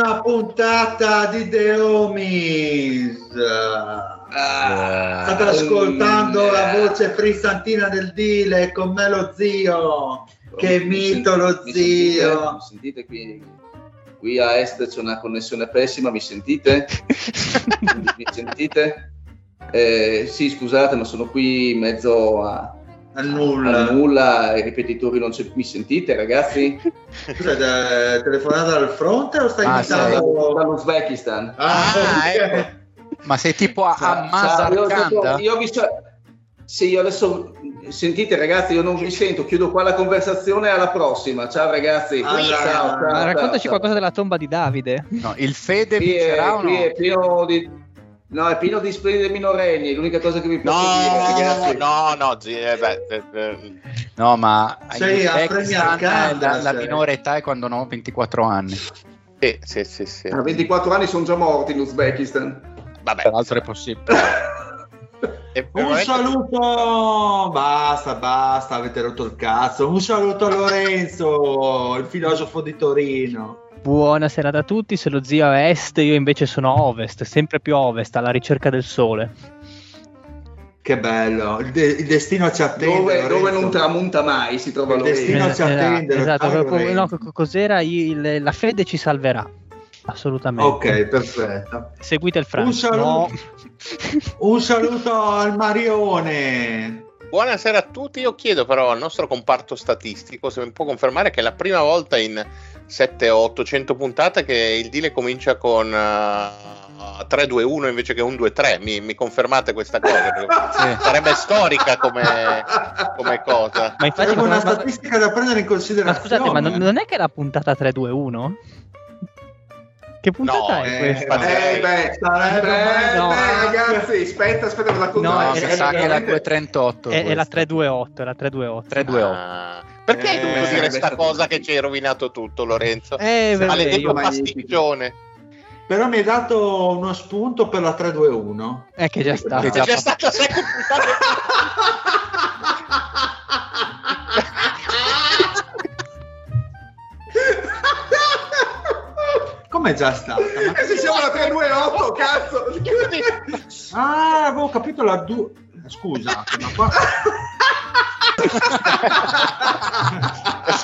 nuovissima puntata di The Homies. State ascoltando la voce frizzantina del Dile con me lo zio. Che mito lo Mi zio. Sentite, mi sentite qui? Qui a est c'è una connessione pessima, mi sentite? mi sentite? Eh, sì, scusate, ma sono qui in mezzo a, Al nulla. a nulla, i ripetitori non c'è. Mi sentite, ragazzi? Scusa, da- telefonata dal fronte o stai Ah, imitando? Dall'Uzbekistan. Ah, Ah, ecco. Ma sei tipo a, a Ciao, Mazar io, ho visto. Sì, io adesso sentite ragazzi, io non vi sento, chiudo qua la conversazione alla prossima. Ciao ragazzi. Allora, ciao, ciao, raccontaci ciao. qualcosa della tomba di Davide. No, il Fede Qui è, vincerà o no? qui è pieno di No, è pieno di splendidi minorenni, è l'unica cosa che vi posso dire, No, ragazzi. no, no, zi- eh, beh, eh, eh, No, ma Sei a Kanda, la, la minore età è quando hanno 24 anni. sì, sì, sì, sì. A 24 anni sono già morti in Uzbekistan. Vabbè, Tra l'altro è possibile. Un saluto, basta, basta, avete rotto il cazzo. Un saluto a Lorenzo, il filosofo di Torino. Buonasera a tutti, se lo zio è a est, io invece sono a ovest, sempre più a ovest, alla ricerca del sole. Che bello, il, de- il destino ci attende. Dove, dove non tramonta mai si trova Il Lorenzo. destino ci attende, esatto, sai, proprio- no, co- cos'era? Il- la fede ci salverà, assolutamente. Ok, perfetto. Seguite il Un Francia. saluto, No. un saluto al Marione. Buonasera a tutti, io chiedo però al nostro comparto statistico se mi può confermare che è la prima volta in 7 o 800 puntate che il deal comincia con uh, 3-2-1 invece che 1-2-3, mi, mi confermate questa cosa? Perché Sarebbe storica come, come cosa. Ma infatti, Sarebbe una ma- statistica da prendere in ma considerazione. scusate, ma non, non è che la puntata 3-2-1? Che puntata No, è Eh, questa? Eh, beh, Sarebbe no. beh, ragazzi, aspetta, aspetta, ve la No, controllo. No, è- mi sa che è la veramente- 238. È, è la questa. 328, è la 328. 328. Ah, perché hai Eh, dovuto dire sarebbe sta stato cosa che ci hai rovinato tutto, Lorenzo? Eh, vabbè, Maledetto io- pasticcione. Però mi hai dato uno spunto per la 321. è che è già stato. Che C'è già stata sei Come è già stata? Ma- Eh, se siamo alla 328, cazzo! Ah, avevo capito la 2. Scusa, ma qua...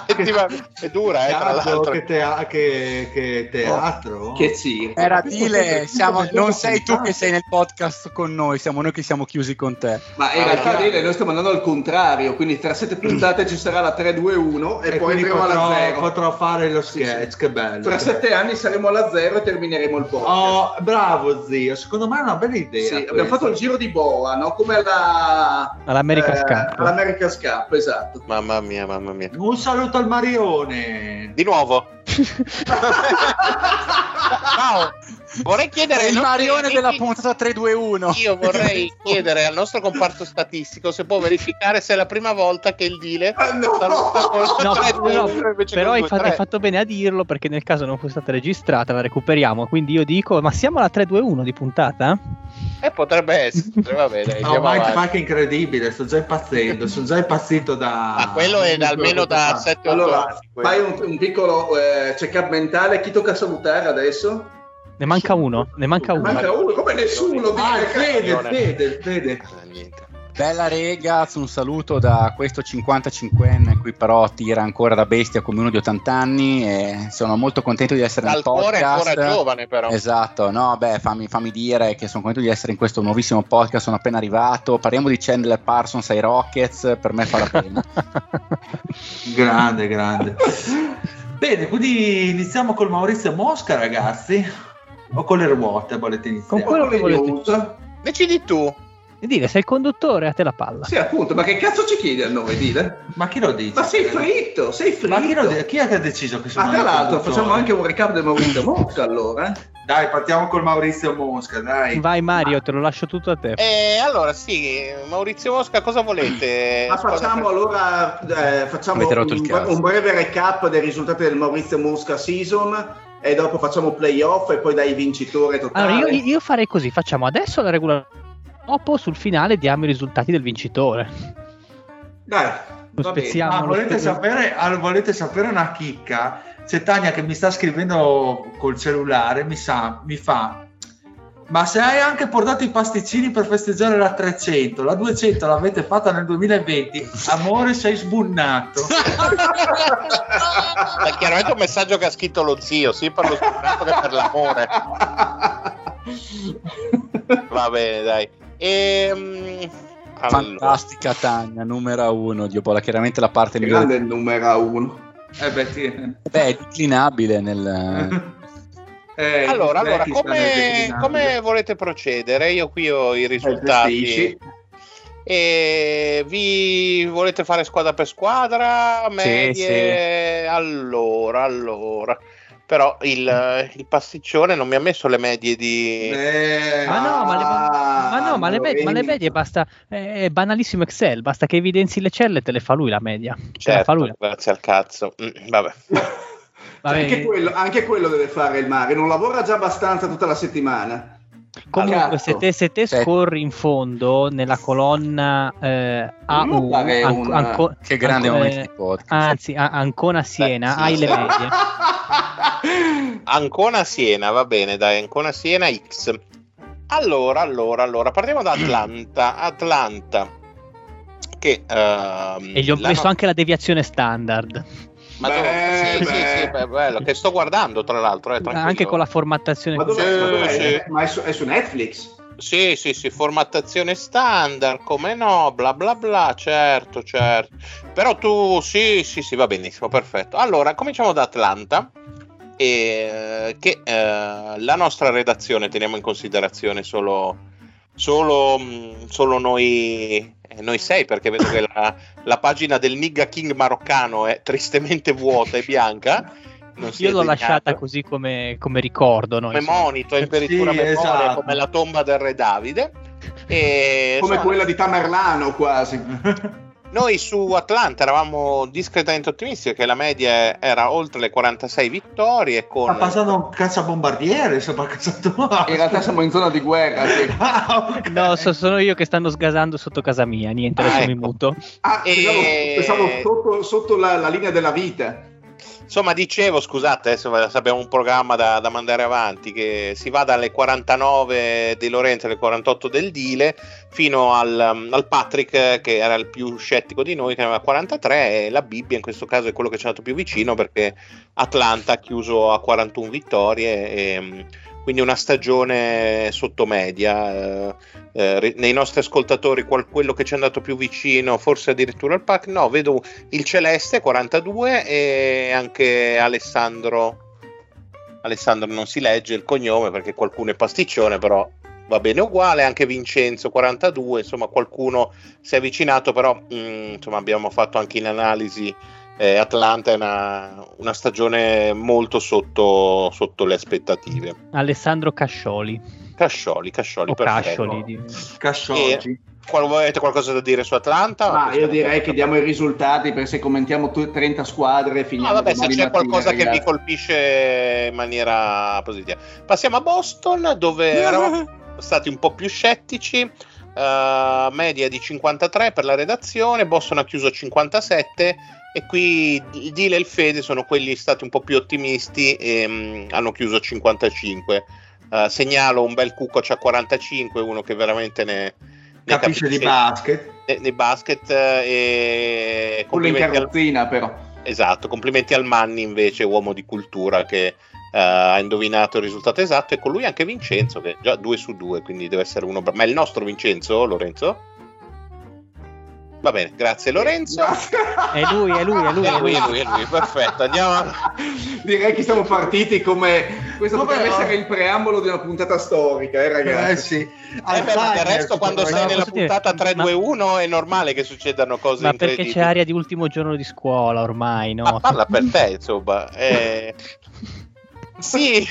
Settima- è dura, eh, tra l'altro. che, tea- che- che teatro. Che sì. Era Dile, siamo- non sei tu che sei nel podcast con noi, siamo noi che siamo chiusi con te. Ma in Ah, realtà chiaro. dire, noi stiamo andando al contrario, quindi tra sette puntate ci sarà la 3-2-1 e, E poi andremo alla potrò, 0. potrò fare lo sketch, sì. che bello. Tra sette anni saremo alla 0 e termineremo il podcast. Oh, bravo zio, secondo me è una bella idea. Sì, abbiamo fatto il giro di boa, no? Come alla All'America eh, Cup. all'America Cup, esatto. Mamma mia, mamma mia. Un saluto al Marione. Di nuovo. Ciao! Vorrei chiedere il Marione della puntata 321. Io vorrei chiedere al nostro comparto statistico se può verificare se è la prima volta che il Dile Ah, no! No, 3-2-1 no, invece però hai fatto, 2-3. hai fatto bene a dirlo perché nel caso non fosse stata registrata la recuperiamo. Quindi io dico, ma siamo alla 3-2-1 di puntata? Eh, potrebbe essere, va bene, No. Park è incredibile, sto già impazzendo, sono già impazzito da... Ah, quello è da almeno da 7-8 Allora, anni. fai un, un piccolo eh, check-up mentale. Chi tocca salutare adesso? Ne manca uno, ne manca uno. Manca uno, come nessuno. Ah, il dire, Fede. Fede, Fede. Ah, niente. Bella regaz, un saluto da questo 55enne qui però tira ancora da bestia come uno di 80 anni e sono molto contento di essere Dal nel cuore podcast. ancora giovane però. Esatto, no, beh, fammi, fammi dire che sono contento di essere in questo nuovissimo podcast, sono appena arrivato, parliamo di Chandler Parsons ai Rockets, per me fa la pena. Grande, grande. Bene, quindi iniziamo col Maurizio Mosca, ragazzi. O con le ruote volete iniziare? Con quello che volete. news. Decidi tu. E dire, sei il conduttore, a te la palla. Sì, appunto, ma che cazzo ci chiedi a noi, dile? Ma chi lo dice? Ma sei fritto, sei fritto. Ma chi, lo dice? chi è che ha deciso che sono Ma tra l'altro facciamo anche un recap del Maurizio Mosca allora. Dai, partiamo col Maurizio Mosca, dai. Vai Mario, te lo lascio tutto a te. E allora sì, Maurizio Mosca, cosa volete? Ma facciamo allora eh, facciamo un, un breve recap dei risultati del Maurizio Mosca season e dopo facciamo playoff e poi dai vincitore totale. Allora, io, io farei così: facciamo adesso la regola. Dopo sul finale diamo i risultati del vincitore. Dai, Lo spezziamo. Ah, lo volete, spe- sapere, ah, volete sapere una chicca? C'è Tania che mi sta scrivendo col cellulare, mi, sa, mi fa... Ma se hai anche portato i pasticcini per festeggiare la 300, la 200 l'avete fatta nel 2020, amore sei sbunnato. Ma chiaramente un messaggio che ha scritto lo zio, sì per lo scoperto che per l'amore. Va bene, dai. Ehm, allora, Fantastica Tagna, numero uno, Dio Bola, chiaramente la parte migliore. Grande il numero uno. Eh beh, sì. Beh, è declinabile nel... Eh, allora, allora, come, come volete procedere? Io qui ho i Eh, risultati. E vi volete fare squadra per squadra? Medie? Allora, allora. Però il, il pasticcione non mi ha messo le medie di... Eh, Ma no, ma le, ah, ma no, ma le medie, ma le medie basta. È banalissimo Excel, basta che evidenzi le celle e te le fa lui la media. Te la fa Certo, lui. grazie al cazzo. Mm, vabbè. Anche, quello, anche quello deve fare il mare, non lavora già abbastanza tutta la settimana. Comunque, se te, se te scorri in fondo nella colonna eh, AU, fare An- un- Anco- Che grande Anco- momento eh, di podcast. Anzi, a- Ancona Siena, Eh, sì, hai sì. le medie. Ancona Siena, va bene, dai, Ancona Siena X. Allora, allora, allora, partiamo da Atlanta. Atlanta. Che... ehm, E gli ho messo no- anche la deviazione standard, Ma Beh, dove- sì, sì, beh. sì, beh, bello, che sto guardando tra l'altro. Eh, anche con la formattazione. Ma dov'è? Sì, sì. Ma è su, è su Netflix? Sì, sì, sì, formattazione standard, come no, bla bla bla, certo, certo. Però tu, sì, sì, sì, va benissimo, perfetto. Allora, cominciamo da Atlanta, e, che eh, la nostra redazione teniamo in considerazione solo, solo, mh, solo noi, eh, noi sei, perché vedo che la, la pagina del Nigga King maroccano è tristemente vuota e bianca. Non Io l'ho degnato. lasciata così come, come ricordo. No? come monito, in peritura Sì, memoria, esatto. come la tomba del re Davide. E, Come insomma, quella di Tamerlano quasi. Noi su Atlanta eravamo discretamente ottimisti perché la media era oltre le 46 vittorie con Sta passando un cacciabombardiere sopra casa tua. In realtà siamo in zona di guerra. Sì. Ah, ok. No, so- sono io che stanno sgasando sotto casa mia. Niente, Ah, adesso mi ecco. muto. Ah, E- pensavo, pensavo sotto, sotto la, la linea della vita. Insomma, dicevo, scusate, adesso abbiamo un programma da, da mandare avanti, che si va dalle 49 di Lorenzo alle 48 del Dile fino al, um, al Patrick, che era il più scettico di noi, che aveva 43, e la Bibbia in questo caso è quello che ci è andato più vicino, perché Atlanta ha chiuso a 41 vittorie, e, um, quindi una stagione sottomedia. eh, eh, nei nostri ascoltatori, qual- quello che ci è andato più vicino, forse addirittura il pack, no, vedo il Celeste 42 e anche Alessandro Alessandro non si legge il cognome perché qualcuno è pasticcione però va bene uguale anche Vincenzo 42 insomma qualcuno si è avvicinato però mh, insomma abbiamo fatto anche in analisi eh, Atlanta è una, una stagione molto sotto, sotto, le aspettative. Alessandro Cascioli. Cascioli, Cascioli, o perfetto. Cascioli. Di... Cascioli. Qual, avete qualcosa da dire su Atlanta? Ah, io direi che diamo i risultati perché se commentiamo 30 squadre finiamo. Ah, vabbè, se c'è qualcosa che vi colpisce in maniera positiva. Passiamo a Boston, dove eravamo stati un po' più scettici. Uh, media di 53 per la redazione, Boston ha chiuso a 57 e qui il Dile e il Fede sono quelli stati un po' più ottimisti e um, hanno chiuso a 55. Uh, segnalo un bel Kukoc a 45, uno che veramente ne, capisce, capisce di basket. Di, di basket e complimenti al, però. Esatto, complimenti al Manni invece, uomo di cultura che uh, ha indovinato il risultato esatto e con lui anche Vincenzo che è già 2 su 2, quindi deve essere uno Ma è il nostro Vincenzo, Lorenzo? Va bene, grazie Lorenzo. È lui, è lui, è lui. È lui, è lui, è lui. perfetto. Andiamo. Direi che siamo partiti come questo potrebbe no. essere il preambolo di una puntata storica, eh, ragazzi. Eh sì. Eh beh, ma del resto quando sei nella puntata 3-2-1 ma... è normale che succedano cose ma perché c'è aria di ultimo giorno di scuola ormai, no? Ma parla per te, insomma. Eh... sì.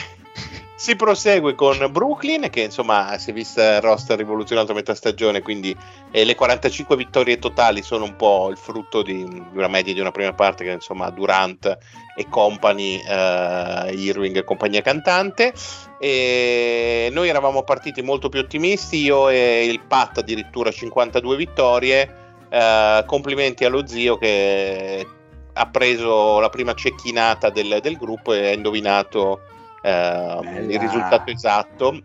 Si prosegue con Brooklyn, che insomma si è vista il roster rivoluzionato a metà stagione, quindi eh, le 45 vittorie totali sono un po' il frutto di, di, una media di una prima parte che insomma Durant e company, eh, Irving e compagnia cantante. E noi eravamo partiti molto più ottimisti, io e il Pat addirittura 52 vittorie. Eh, complimenti allo zio che ha preso la prima cecchinata del, del gruppo e ha indovinato eh, il risultato esatto.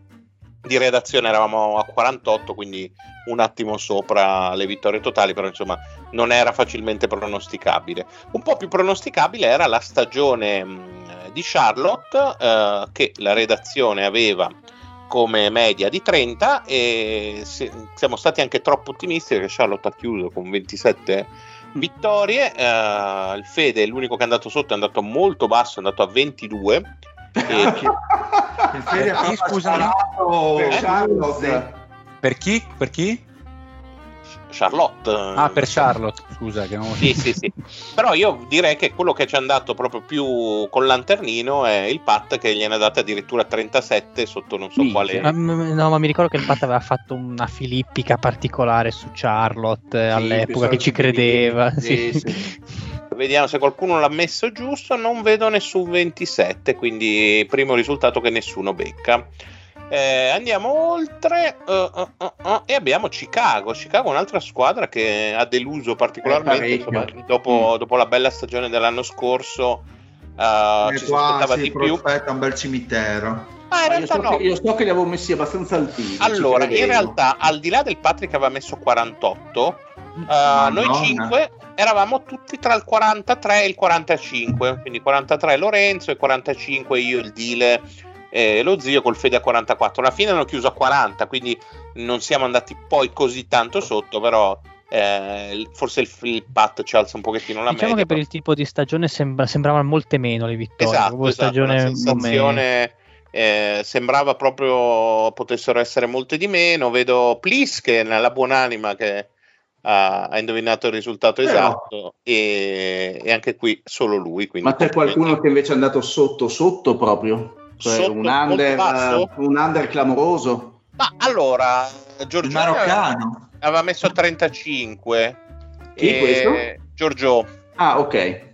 Di redazione eravamo a 48, quindi un attimo sopra le vittorie totali, però insomma non era facilmente pronosticabile. Un po' più pronosticabile era la stagione mh, di Charlotte, eh, che la redazione aveva come media di 30 e se, siamo stati anche troppo ottimisti perché Charlotte ha chiuso con 27 vittorie, eh, il Fede è l'unico che è andato sotto, è andato molto basso, è andato a 22 e. Il Fede ha scusami. Per, per chi? Per chi? Charlotte. Ah, per Charlotte, scusa. Che non... Sì, sì, sì. Però io direi che quello che ci è andato proprio più con lanternino è il Pat che gliene ha date addirittura 37 sotto non so sì. quale... no, ma mi ricordo che il Pat aveva fatto una filippica particolare su Charlotte sì, all'epoca, che ci credeva. Sì, sì vediamo se qualcuno l'ha messo giusto. Non vedo nessun 27, quindi primo risultato che nessuno becca. Eh, andiamo oltre uh, uh, uh, e abbiamo Chicago. Chicago è un'altra squadra che ha deluso particolarmente insomma, dopo, mm. dopo, la bella stagione dell'anno scorso. Uh, ci si aspettava di più. un bel cimitero. Ah, in realtà io so, no. che, io so che li avevo messi abbastanza altini. Allora, in realtà, al di là del Patrick aveva messo 48, uh, noi 5 eravamo tutti tra il 43 e il 45, quindi 43 Lorenzo e 45 io, il Dile e lo zio col Fede a 44. Alla fine hanno chiuso a 40, quindi non siamo andati poi così tanto sotto, però eh, forse il, il Pat ci alza un pochettino la diciamo media. che per il tipo di stagione sembra, sembravano molte meno le vittorie. Esatto, esatto stagione sensazione... Eh, sembrava proprio potessero essere molte di meno. Vedo Plis che nella buonanima che ha, ha indovinato il risultato Però, esatto e, e, anche qui solo lui. Ma c'è qualcuno che invece è andato sotto sotto proprio? Cioè sotto, un, under, uh, un under clamoroso? Ma allora, Giorgio Maroccano aveva messo a 35. Chi e... questo? Giorgio. Ah, ok.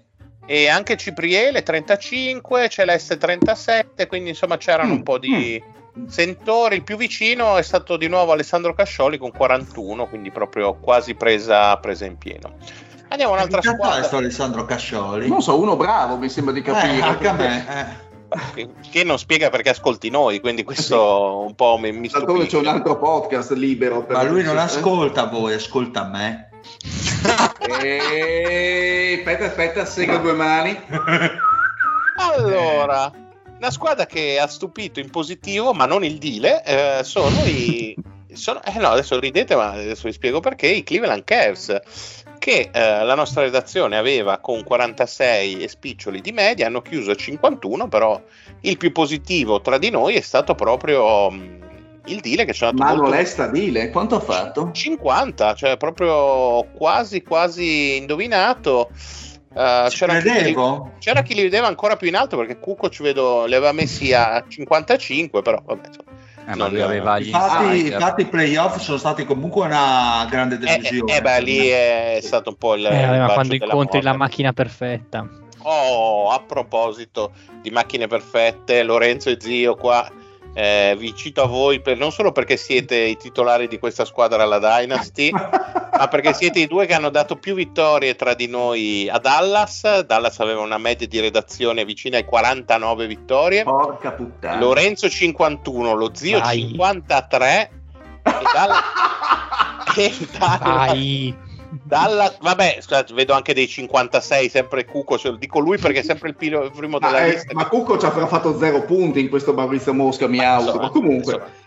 E anche Cipriele 35, Celeste 37, quindi insomma c'erano mm, un po' di... Mm Sentore il più vicino è stato di nuovo Alessandro Cascioli con 41, quindi proprio quasi presa, presa in pieno. Andiamo a un'altra squadra. È Alessandro Cascioli? Non so, uno bravo mi sembra di capire. Eh, anche a me. Eh. Che, non spiega perché ascolti noi, quindi questo un po' mi, mi stupisce. c'è un altro podcast libero. Ma lui non ascolta voi, ascolta me. e... Aspetta, aspetta, sega due mani. Allora, una squadra che ha stupito in positivo, ma non il Dile, eh, sono i... Sono, eh no, adesso ridete, ma adesso vi spiego perché. I Cleveland Cavs, che eh, la nostra redazione aveva con 46 e spiccioli di media, hanno chiuso a 51, però il più positivo tra di noi è stato proprio mh, mm, il Dile che ci ha dato Mano molto... Lesta Dile, quanto ha fatto? 50, cioè proprio quasi quasi indovinato Uh, c'era, chi li, c'era, chi li, vedeva ancora più in alto perché Cuco ci vedo, li aveva messi a 55, però vabbè. Eh, non lui aveva gli infatti, infatti, i playoff sono stati comunque una grande delusione. Eh, eh beh, lì è stato un po' il. Eh, il quando incontri la macchina perfetta. Oh, a proposito di macchine perfette, Lorenzo e Zio qua eh, vi cito a voi per, non solo perché siete i titolari di questa squadra alla Dynasty, ma perché siete i due che hanno dato più vittorie tra di noi a Dallas. Dallas aveva una media di redazione vicina ai 49 vittorie. Porca puttana. Lorenzo 51, lo zio Vai. 53 e Dallas, e Dallas dalla, vabbè, scusate, vedo anche dei 56, sempre Cuco, cioè, dico lui perché è sempre il, primo ma, della eh, lista. Ma Cuco ci avrà fatto zero punti in questo Maurizio Mosca, mi ma comunque... Insomma,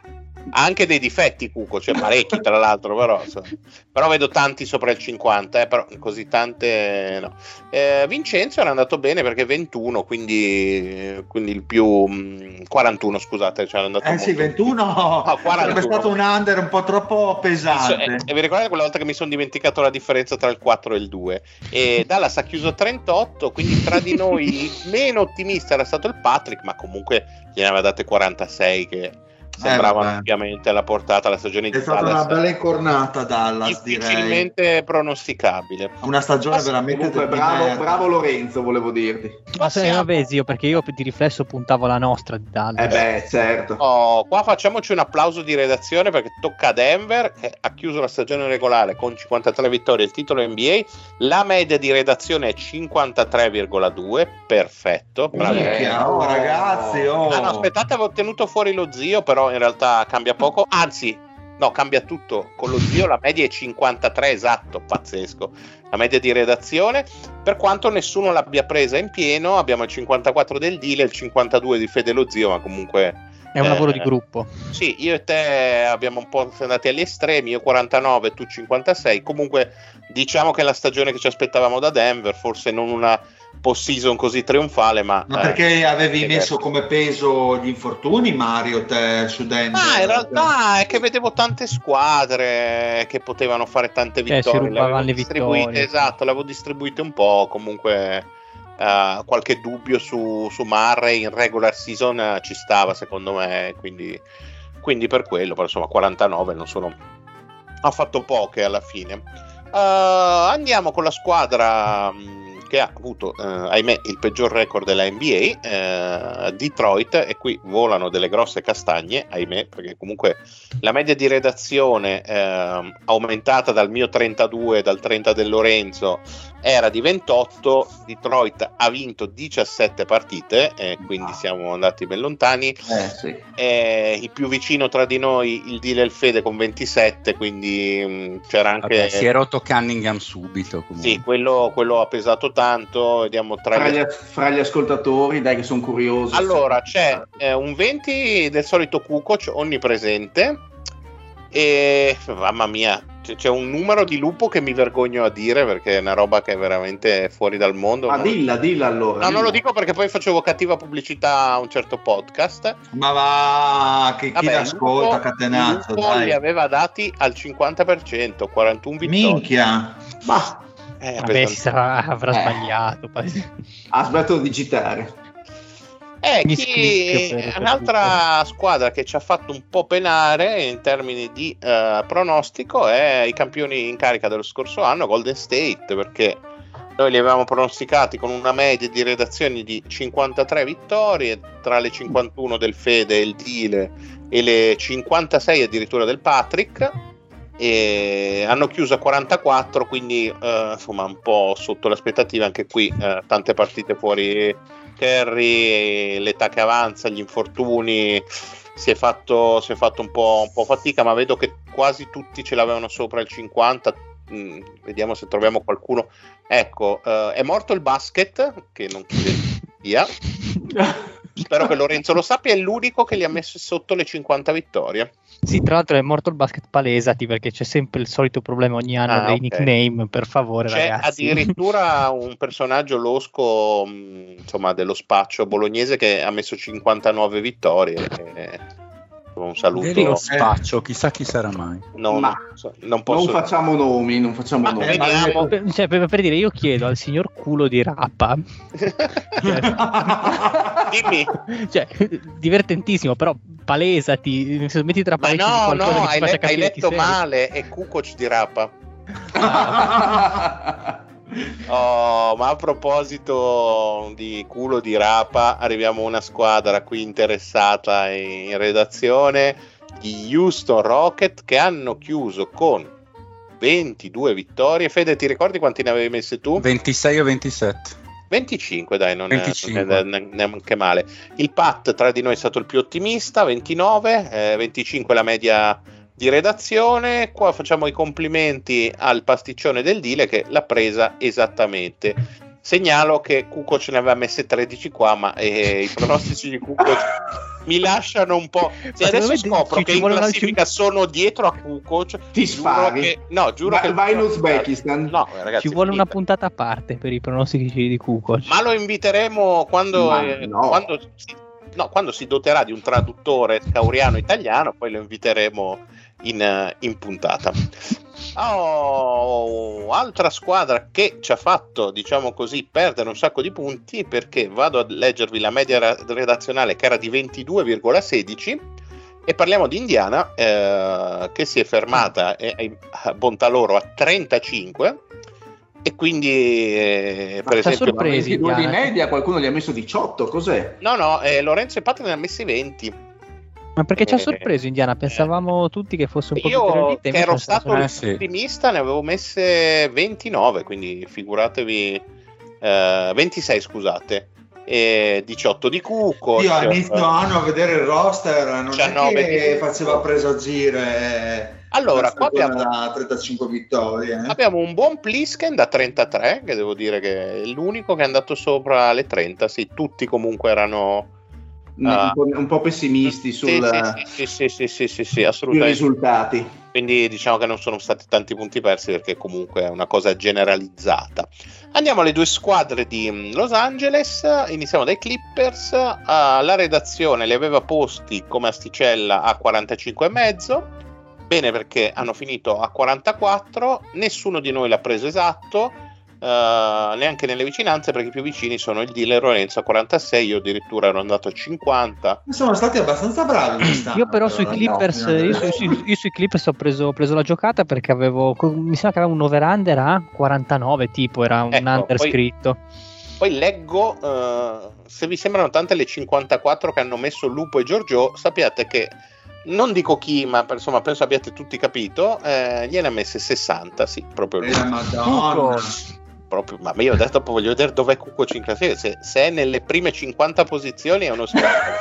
ha anche dei difetti Cuco, cioè parecchi tra l'altro, però, insomma. però vedo tanti sopra il 50, eh, però così tante no. Eh, Vincenzo era andato bene perché 21, quindi, quindi il più mh, 41, scusate, cioè andato Eh sì, 21 no, 41. è stato un under un po' troppo pesante. E, e vi ricordate quella volta che mi sono dimenticato la differenza tra il 4 e il 2? E Dallas ha chiuso 38, quindi tra di noi il meno ottimista era stato il Patrick, ma comunque gliene aveva date 46 che sembravano eh, ampiamente alla portata la stagione di Dallas. È stata una bella incornata Dallas, difficilmente direi. pronosticabile. Una stagione ma veramente comunque, bravo, bravo, Lorenzo, volevo dirti. Ma se vabbè, zio, perché io di riflesso puntavo la nostra di Dallas. Eh beh, certo. Oh, qua facciamoci un applauso di redazione perché tocca a Denver che ha chiuso la stagione regolare con 53 vittorie il titolo NBA. La media di redazione è 53,2, perfetto. Oh, ragazzi, oh. Ah, no, aspettate, avevo tenuto fuori lo zio, però in realtà cambia poco, anzi no, cambia tutto. Con lo zio la media è 53 esatto, pazzesco. La media di redazione, per quanto nessuno l'abbia presa in pieno, abbiamo il 54 del Dile e il 52 di Fede lo zio, ma comunque... È un eh, lavoro di gruppo. Sì, io e te abbiamo un po' andati agli estremi, io 49, tu 56. Comunque diciamo che è la stagione che ci aspettavamo da Denver, forse non una post-season così trionfale, ma... Ma perché eh, avevi messo come peso gli infortuni Mario te, su Denver? Ah, in realtà è che vedevo tante squadre che potevano fare tante eh, vittorie. Eh, le vittorie. Esatto, le avevo distribuite un po', comunque... Uh, qualche dubbio su, su Murray in regular season uh, ci stava secondo me quindi, quindi, per quello però insomma 49 non sono ha fatto poche alla fine uh, andiamo con la squadra mh, mm, che ha avuto, eh, ahimè, il peggior record della NBA, eh, Detroit, e qui volano delle grosse castagne, ahimè, perché comunque la media di redazione eh, aumentata dal mio 32, dal 30 del Lorenzo, era di 28, Detroit ha vinto 17 partite, quindi siamo andati ben lontani. Eh, sì. il più vicino tra di noi, il Dile il Fede con 27, quindi mh, mm, c'era anche... Vabbè, si è rotto Cunningham subito. Comunque. Sì, quello, quello, ha pesato tanto. Vediamo tra fra, gli... fra gli ascoltatori, dai che sono curioso. Allora, c'è eh, un 20 del solito Kukoc onnipresente e mamma mia, c'è un numero di lupo che mi vergogno a dire perché è una roba che è veramente fuori dal mondo. Ma dilla, dilla allora. No, dilla. non lo dico perché poi facevo cattiva pubblicità a un certo podcast. Ma va, che chi l'ascolta, catenazzo, dai. li aveva dati al 50%, 41 vittorie. Minchia. Ma... Eh, Vabbè, sarà, avrà eh. sbagliato. Ha sbagliato di digitare. È chi... un'altra squadra che ci ha fatto un po' penare in termini di uh, pronostico è i campioni in carica dello scorso anno, Golden State, perché noi li avevamo pronosticati con una media di redazioni di 53 vittorie, tra le 51 del Fede e il Dile e le 56 addirittura del Patrick. E hanno chiuso a 44, quindi uh, insomma un po' sotto l'aspettativa anche qui, uh, tante partite fuori Kerry, l'età che avanza, gli infortuni, si è fatto, si è fatto un, po', un, po', fatica, ma vedo che quasi tutti ce l'avevano sopra il 50. Mm, vediamo se troviamo qualcuno. Ecco, uh, è morto il basket, che non chiede via. Spero che Lorenzo lo sappia, è l'unico che li ha messi sotto le 50 vittorie. Sì, tra l'altro è morto il basket palesati perché c'è sempre il solito problema ogni anno ah, dei okay. nickname, per favore c'è ragazzi. addirittura un personaggio losco insomma, dello spaccio bolognese che ha messo 59 vittorie. E un saluto. Io spaccio, chissà chi sarà mai. No, Ma non, posso... non facciamo nomi, non facciamo Ma nomi. Vediamo. Cioè, per, per, dire, io chiedo al signor culo di Rappa. Dimmi. Cioè, divertentissimo, però palesati, metti tra parentesi no, qualcosa no, che hai, le- hai letto male, è Kukoc di Rappa. Ah. Oh, ma a proposito di culo di rapa, arriviamo a una squadra qui interessata in redazione, gli Houston Rocket, che hanno chiuso con 22 vittorie. Fede, ti ricordi quanti ne avevi messe tu? 26 o 27. 25, dai, non, 25. È, non è neanche male. Il Pat tra di noi è stato il più ottimista, 29, eh, 25 la media di redazione. Qua facciamo i complimenti al pasticcione del Dile che l'ha presa esattamente. Segnalo che Cuco ce ne aveva messe 13 qua, ma eh, i pronostici di Cuco mi lasciano un po'. Se adesso scopro che in classifica ci... sono dietro a Cuco, ti spari. Che... No, giuro ma che vai in Uzbekistan. No, ragazzi, ci vuole una puntata a parte per i pronostici di Cuco. Ma lo inviteremo quando, eh, no. quando, si, no, quando si doterà di un traduttore scauriano italiano, poi lo inviteremo in, in puntata. Oh, altra squadra che ci ha fatto, diciamo così, perdere un sacco di punti perché vado a leggervi la media redazionale che era di 22,16 e parliamo di Indiana eh, che si è fermata eh, a bontà loro a 35 e quindi eh, per esempio sorpresi, di media qualcuno gli ha messo 18 cos'è? no no eh, Lorenzo e Patria ne ha messi 20 ma perché ci ha eh, sorpreso Indiana? Pensavamo eh, tutti che fosse un po' Io che ero stato ottimista, ne avevo messe 29, quindi figuratevi eh, 26 scusate. E 18 di Cuco. Io all'inizio anno a vedere il roster non è che faceva presagire allora, qua abbiamo, da 35 vittorie. Eh? Abbiamo un buon Plisken da 33, che devo dire che è l'unico che è andato sopra le 30. Sì, tutti comunque erano un, uh, po', un, po', pessimisti sui risultati. Quindi diciamo che non sono stati tanti punti persi perché comunque è una cosa generalizzata. Andiamo alle due squadre di mm, Los Angeles, iniziamo dai Clippers, uh, la redazione li aveva posti come asticella a 45,5, bene perché hanno finito a 44, nessuno di noi l'ha preso esatto, Uh, neanche nelle vicinanze perché i più vicini sono il dealer Lorenzo a 46 io addirittura ero andato a 50 sono stati abbastanza bravi io però sui Clippers no, io, su, io, sui Clippers ho preso, ho preso, la giocata perché avevo mi sembra che aveva un over under a 49 tipo era un ecco, under poi, scritto. Poi leggo uh, se vi sembrano tante le 54 che hanno messo Lupo e Giorgio sappiate che non dico chi, ma insomma penso abbiate tutti capito, eh, gliene ha messe 60, sì, proprio lui. Eh, madonna proprio, ma io adesso voglio vedere dov'è Kukoc in classifica. Se, se, è nelle prime 50 posizioni è uno spettacolo.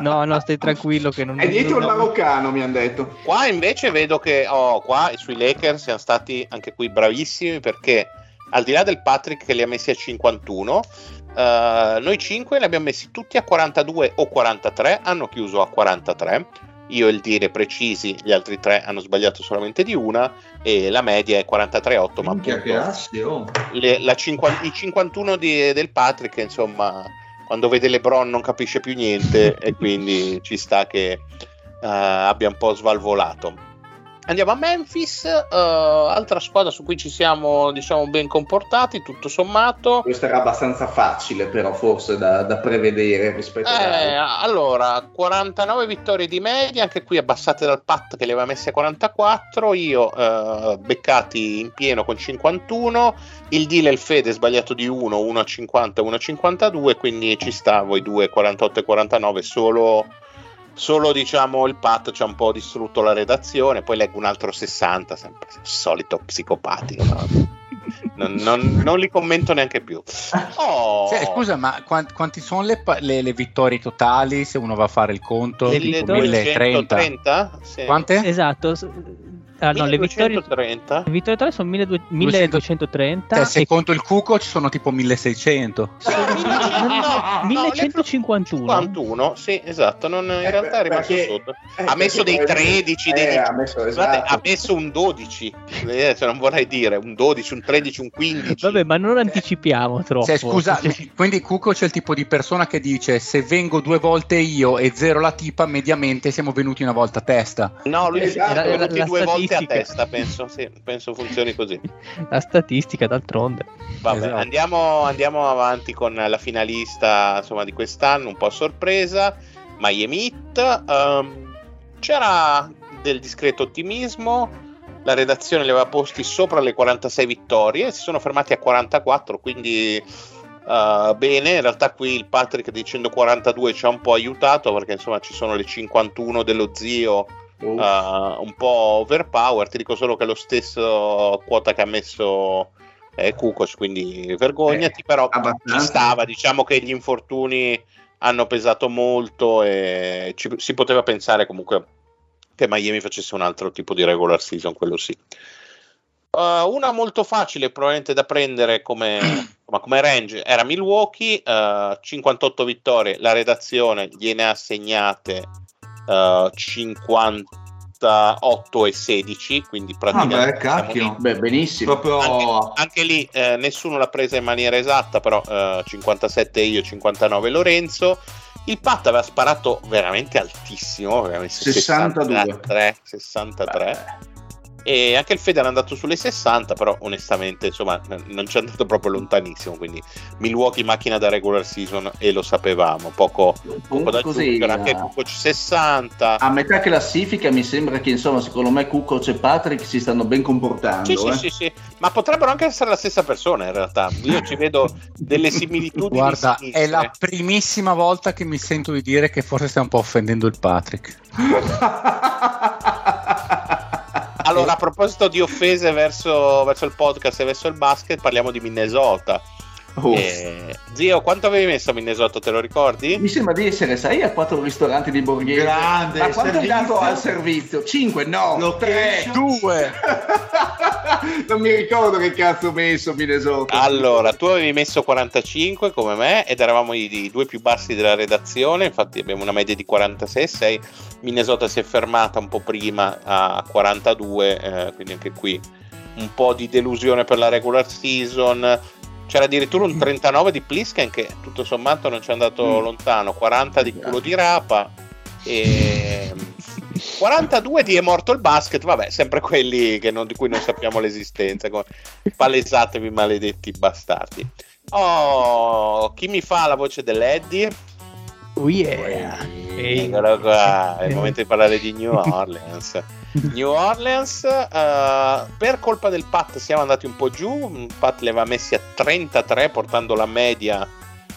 no, no, stai tranquillo che non è dietro il maroccano, mi hanno detto. Qua invece vedo che oh, qua sui Lakers siamo stati anche qui bravissimi perché al di là del Patrick che li ha messi a 51, uh, eh, noi 5 li abbiamo messi tutti a 42 o 43, hanno chiuso a 43 io e il dire precisi, gli altri tre hanno sbagliato solamente di una e la media è 43,8 ma appunto, assi, oh. le, la 50, i 51 di, del Patrick insomma quando vede LeBron non capisce più niente e quindi ci sta che uh, abbia un po' svalvolato Andiamo a Memphis, uh, altra squadra su cui ci siamo diciamo ben comportati, tutto sommato. Questo era abbastanza facile però forse da, da prevedere rispetto eh, a... Allora, 49 vittorie di media, anche qui abbassate dal Pat che le aveva messe a 44, io uh, beccati in pieno con 51, il deal e il Fede sbagliato di 1, 1 a 50, 1 a 52, quindi ci sta voi due 48 e 49 solo solo diciamo il Pat ci ha un po' distrutto la redazione poi leggo un altro 60 sempre solito psicopatico no? non, non, non, li commento neanche più oh. cioè, scusa ma quanti, quanti sono le, le, le, vittorie totali se uno va a fare il conto le, 1030 sì. quante? esatto Ah, no, le vittorie, 1230. le vittorie totali sono 1200 1230 Cioè, se conto il Cuco ci sono tipo 1600. no, no, 1151. 51, sì, esatto. Non, in Eh, realtà è rimasto perché- sotto. eh, ha messo dei perché 13, eh, dei ha messo, Guardate, esatto. ha messo un 12, eh, se non vorrei dire, un 12, un 13, un 15. Vabbè, ma non anticipiamo troppo. Cioè, scusa, Cioè, quindi Cuco c'è il tipo di persona che dice se vengo due volte io e zero la tipa, mediamente siamo venuti una volta a testa. No, lui Esatto. è la due volte a statistica. testa, penso, sì, penso funzioni così. la statistica d'altronde. Vabbè, Esatto. andiamo, andiamo avanti con la finalista insomma, di quest'anno, un po' a sorpresa, Miami Heat. Ehm, c'era del discreto ottimismo, la redazione li aveva posti sopra le 46 vittorie, si sono fermati a 44, quindi eh, bene. In realtà qui il Patrick dicendo 42 ci ha un po' aiutato perché insomma ci sono le 51 dello zio. Uh, un po' overpower. Ti dico solo che è lo stesso quota che ha messo eh, Kukoc, quindi vergognati, Eh, però ci stava. Diciamo che gli infortuni hanno pesato molto e ci- si poteva pensare comunque che Miami facesse un altro tipo di regular season, quello sì. Uh, una molto facile probabilmente da prendere come, come range era Milwaukee, uh, 58 vittorie, la redazione gliene ha assegnate uh, 58 e 16, quindi praticamente Vabbè, siamo cacchio. lì. Beh, benissimo. Proprio Anche, anche lì eh, nessuno l'ha presa in maniera esatta, però eh, 57 io, 59 Lorenzo. Il Pat aveva sparato veramente altissimo, aveva messo 62. 63, 63. E anche il Fede era andato sulle 60, però onestamente insomma non ci è andato proprio lontanissimo. Quindi Milwaukee macchina da regular season e lo sapevamo. Poco, poco da Così, aggiungere. Anche a- Kukoc 60. a metà classifica mi sembra che insomma secondo me Kukoc e Patrick si stanno ben comportando Sì, sì, eh. sì, sì, ma potrebbero anche essere la stessa persona in realtà. Io ci vedo delle similitudini. Guarda, sinistre. è la primissima volta che mi sento di dire che forse stiamo un po' offendendo il Patrick. Allora, a proposito di offese verso, verso il podcast e verso il basket, parliamo di Minnesota. Oh. Eh, zio, quanto avevi messo a Minnesota? Te lo ricordi? Mi sembra di essere, sai, a quattro ristoranti di Borghese. Grande, Ma quanto hai servizio? dato al servizio? 5? No, Location? 3. Due! non mi ricordo che cazzo ho messo Minnesota. Allora, tu avevi messo 45 come me ed eravamo i, i due più bassi della redazione, infatti abbiamo una media di 46,6. Minnesota si è fermata un po' prima a 42, eh, quindi anche qui un po' di delusione per la regular season. C'era addirittura un 39 di Plisken che tutto sommato non ci è andato Mm. lontano, 40 di culo di rapa e 42 di è morto il basket, vabbè, sempre quelli che non- di cui non sappiamo l'esistenza. come- Palesatevi, maledetti bastardi. Oh, chi mi fa la voce dell'Eddie? Oh yeah. Ehi. Eccolo qua, è il momento di parlare di New Orleans. New Orleans, eh, per colpa del Pat siamo andati un po' giù. Pat li aveva messi a 33, portando la media eh,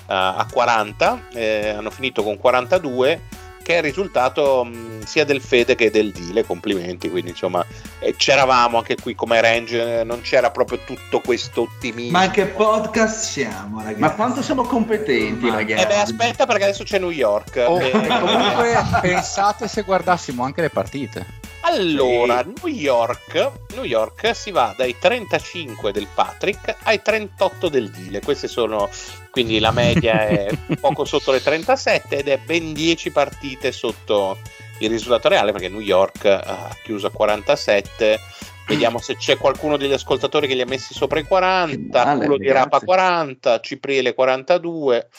a 40. eh, hanno finito con 42, che è il risultato mh, sia del Fede che del Dile. Complimenti. Quindi, insomma, eh, c'eravamo anche qui come range. eh, non c'era proprio tutto questo ottimismo. Ma che podcast siamo, ragazzi? Ma quanto siamo competenti, Ma- ragazzi? Eh beh, aspetta, perché adesso c'è New York. Oh, Eh, e comunque pensate se guardassimo anche le partite. Allora, New York, New York si va dai 35 del Patrick ai 38 del Dile. Queste sono quindi la media è poco sotto le 37 ed è ben 10 partite sotto il risultato reale perché New York eh, ha chiuso a 47. Vediamo se c'è qualcuno degli ascoltatori che li ha messi sopra i 40. Che male, Culo di Rapa ragazzi. 40, Cipriele 42.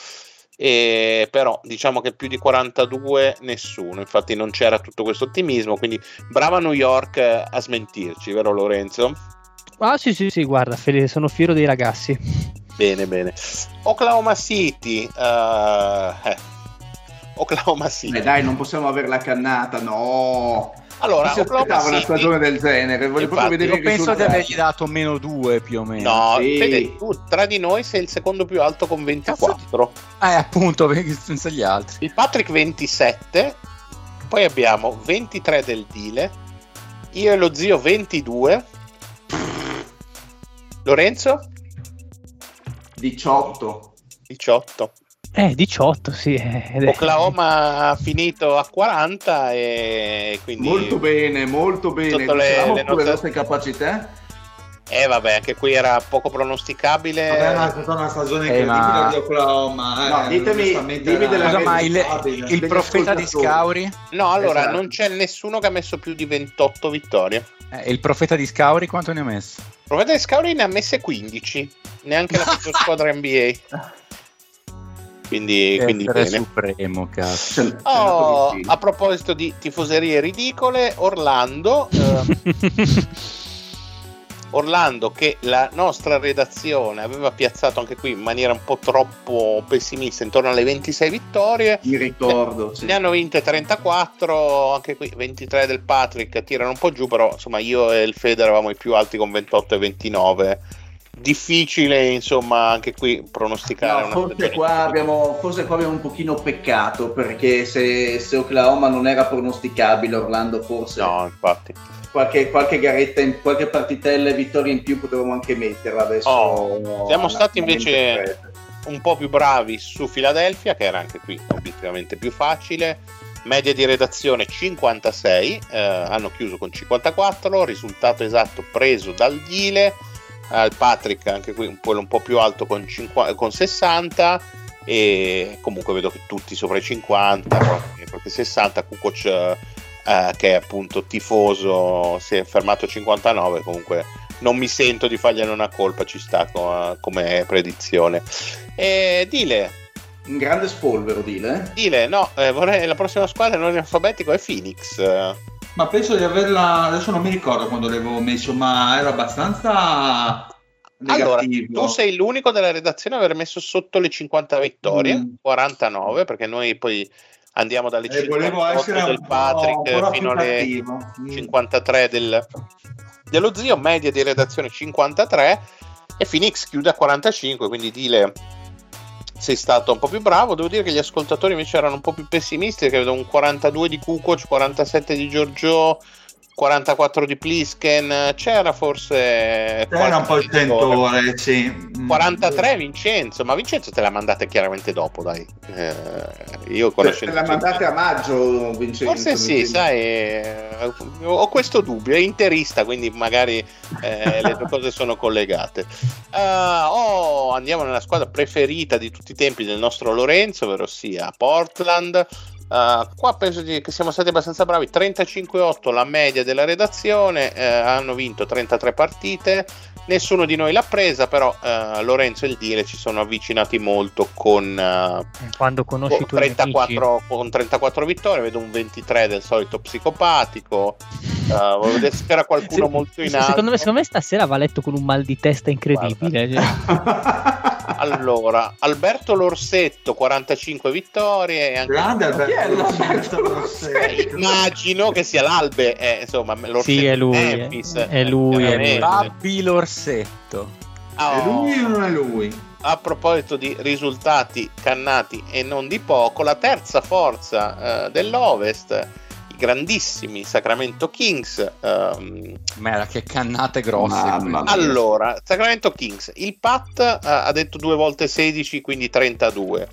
E però diciamo che più di 42 nessuno, infatti non c'era tutto questo ottimismo, quindi brava New York a smentirci, vero Lorenzo? Ah sì sì sì, guarda, sono fiero dei ragazzi. Bene, bene. Oklahoma City, eh, eh, Oklahoma City. Eh, dai, non possiamo avere la cannata, no. Allora, si aspettava una City, stagione del genere, voglio proprio Infatti, vedere Io i penso di avergli dato meno due più o meno. no, Sì. Fede, tu tra di noi sei il secondo più alto con 24. Eh, appunto, senza gli altri. Il Patrick 27, poi abbiamo 23 del Dile, io e lo zio 22. Lorenzo 18. 18. Eh, 18, sì. eh, Oklahoma ha finito a 40 e quindi... Molto bene, molto bene. Sotto le- Diciamo le con le nostre- nostre capacità. Eh vabbè, anche qui era poco pronosticabile. Vabbè, ma è stata una stagione Eh, incredibile ma- di Oklahoma. eh, No, ditemi- dimmi delle Scusa, ma il, il profeta di. Scauri? No, allora Esatto. non c'è nessuno che ha messo più di 28 vittorie. Eh, il profeta di Scauri quanto ne ha messo? Il profeta di Scauri ne ha messe 15, neanche la peggior squadra NBA. Quindi, quindi bene. supremo, cazzo. C'è Oh, vicino. a proposito di tifoserie ridicole, Orlando, eh, Orlando che la nostra redazione aveva piazzato anche qui in maniera un po' troppo pessimista, intorno alle 26 vittorie, Mi ricordo. sì. ne hanno vinte 34, anche qui 23 del Patrick, tirano un po' giù, però insomma io e il Fede eravamo i più alti con 28 e 29. Difficile, insomma, anche qui pronosticare No, forse, qua abbiamo, forse qua abbiamo un pochino peccato perché se, se Oklahoma non era pronosticabile, Orlando forse No, infatti. qualche, qualche garetta, in, qualche partitella e vittoria in più potevamo anche metterla adesso. Oh, no, siamo stati invece- fredde. un po' più bravi su Philadelphia, che era anche qui obiettivamente più facile. Media di redazione 56, eh, hanno chiuso con 54, risultato esatto preso dal Dile, al Patrick anche qui un po', un po' più alto con, 50 con 60 e comunque vedo che tutti sopra i 50, proprio, proprio 60, Kukoc eh, eh, che è appunto tifoso si è fermato a 59, comunque non mi sento di fargliene una colpa, ci sta co- come predizione. E Dile, Un grande spolvero, dile. Dile, no, eh, vorrei, la prossima squadra in ordine alfabetico è Phoenix. Eh, Ma penso di averla. Adesso non mi ricordo quando l'avevo messo, ma era abbastanza Allora, negativo. tu sei l'unico della redazione a aver messo sotto le 50 vittorie, Mm. 49, perché noi poi andiamo dalle Eh, volevo 58 essere del Patrick fino alle cattivo. Mm. 53 del- dello zio, media di redazione 53 e Phoenix chiude a 45, quindi Dile sei stato un po' più bravo, devo dire che gli ascoltatori invece erano un po' più pessimisti, che vedo un 42 di Kukoc, 47 di Giorgio, 44 di Plisken, c'era forse Era un po' il tentore, sì. Mm. 43 Vincenzo, ma Vincenzo te la mandate chiaramente dopo, dai. Eh, io Te conoscendo la mandate a maggio, Vincenzo. Forse sì, sembra. sai, eh, ho questo dubbio, è interista, quindi magari eh, le due cose sono collegate. Ah, oh, andiamo nella squadra preferita di tutti i tempi del nostro Lorenzo, ovvero sia Portland. Ah, qua penso di- che siamo stati abbastanza bravi, 35-8 la media della redazione, eh, hanno vinto 33 partite, nessuno di noi l'ha presa, però eh, Lorenzo e il Dire ci sono avvicinati molto con... eh, Quando conosci con i tuoi nemici. 34, con 34 vittorie, vedo un 23 del solito psicopatico. Uh, volevo vedere se c'era qualcuno Se- molto in se- alto. secondo, me, secondo me stasera va letto con un mal di testa incredibile. Allora, Alberto Lorsetto, 45 vittorie. E anche Grande Chi è Alberto l'Alberto Rossetto. Rossetto? Immagino che sia l'Albe, eh, insomma, Lorsetto Sì, è lui, Memphis, è- è lui, è lui. Babbi l'orsetto. Oh, È lui o non è lui? A proposito di risultati cannati e non di poco, la terza forza eh, dell'Ovest, grandissimi Sacramento Kings, ehm, Mera, che cannate grosse. Allora, Sacramento Kings, il Pat eh, ha detto due volte 16, quindi 32.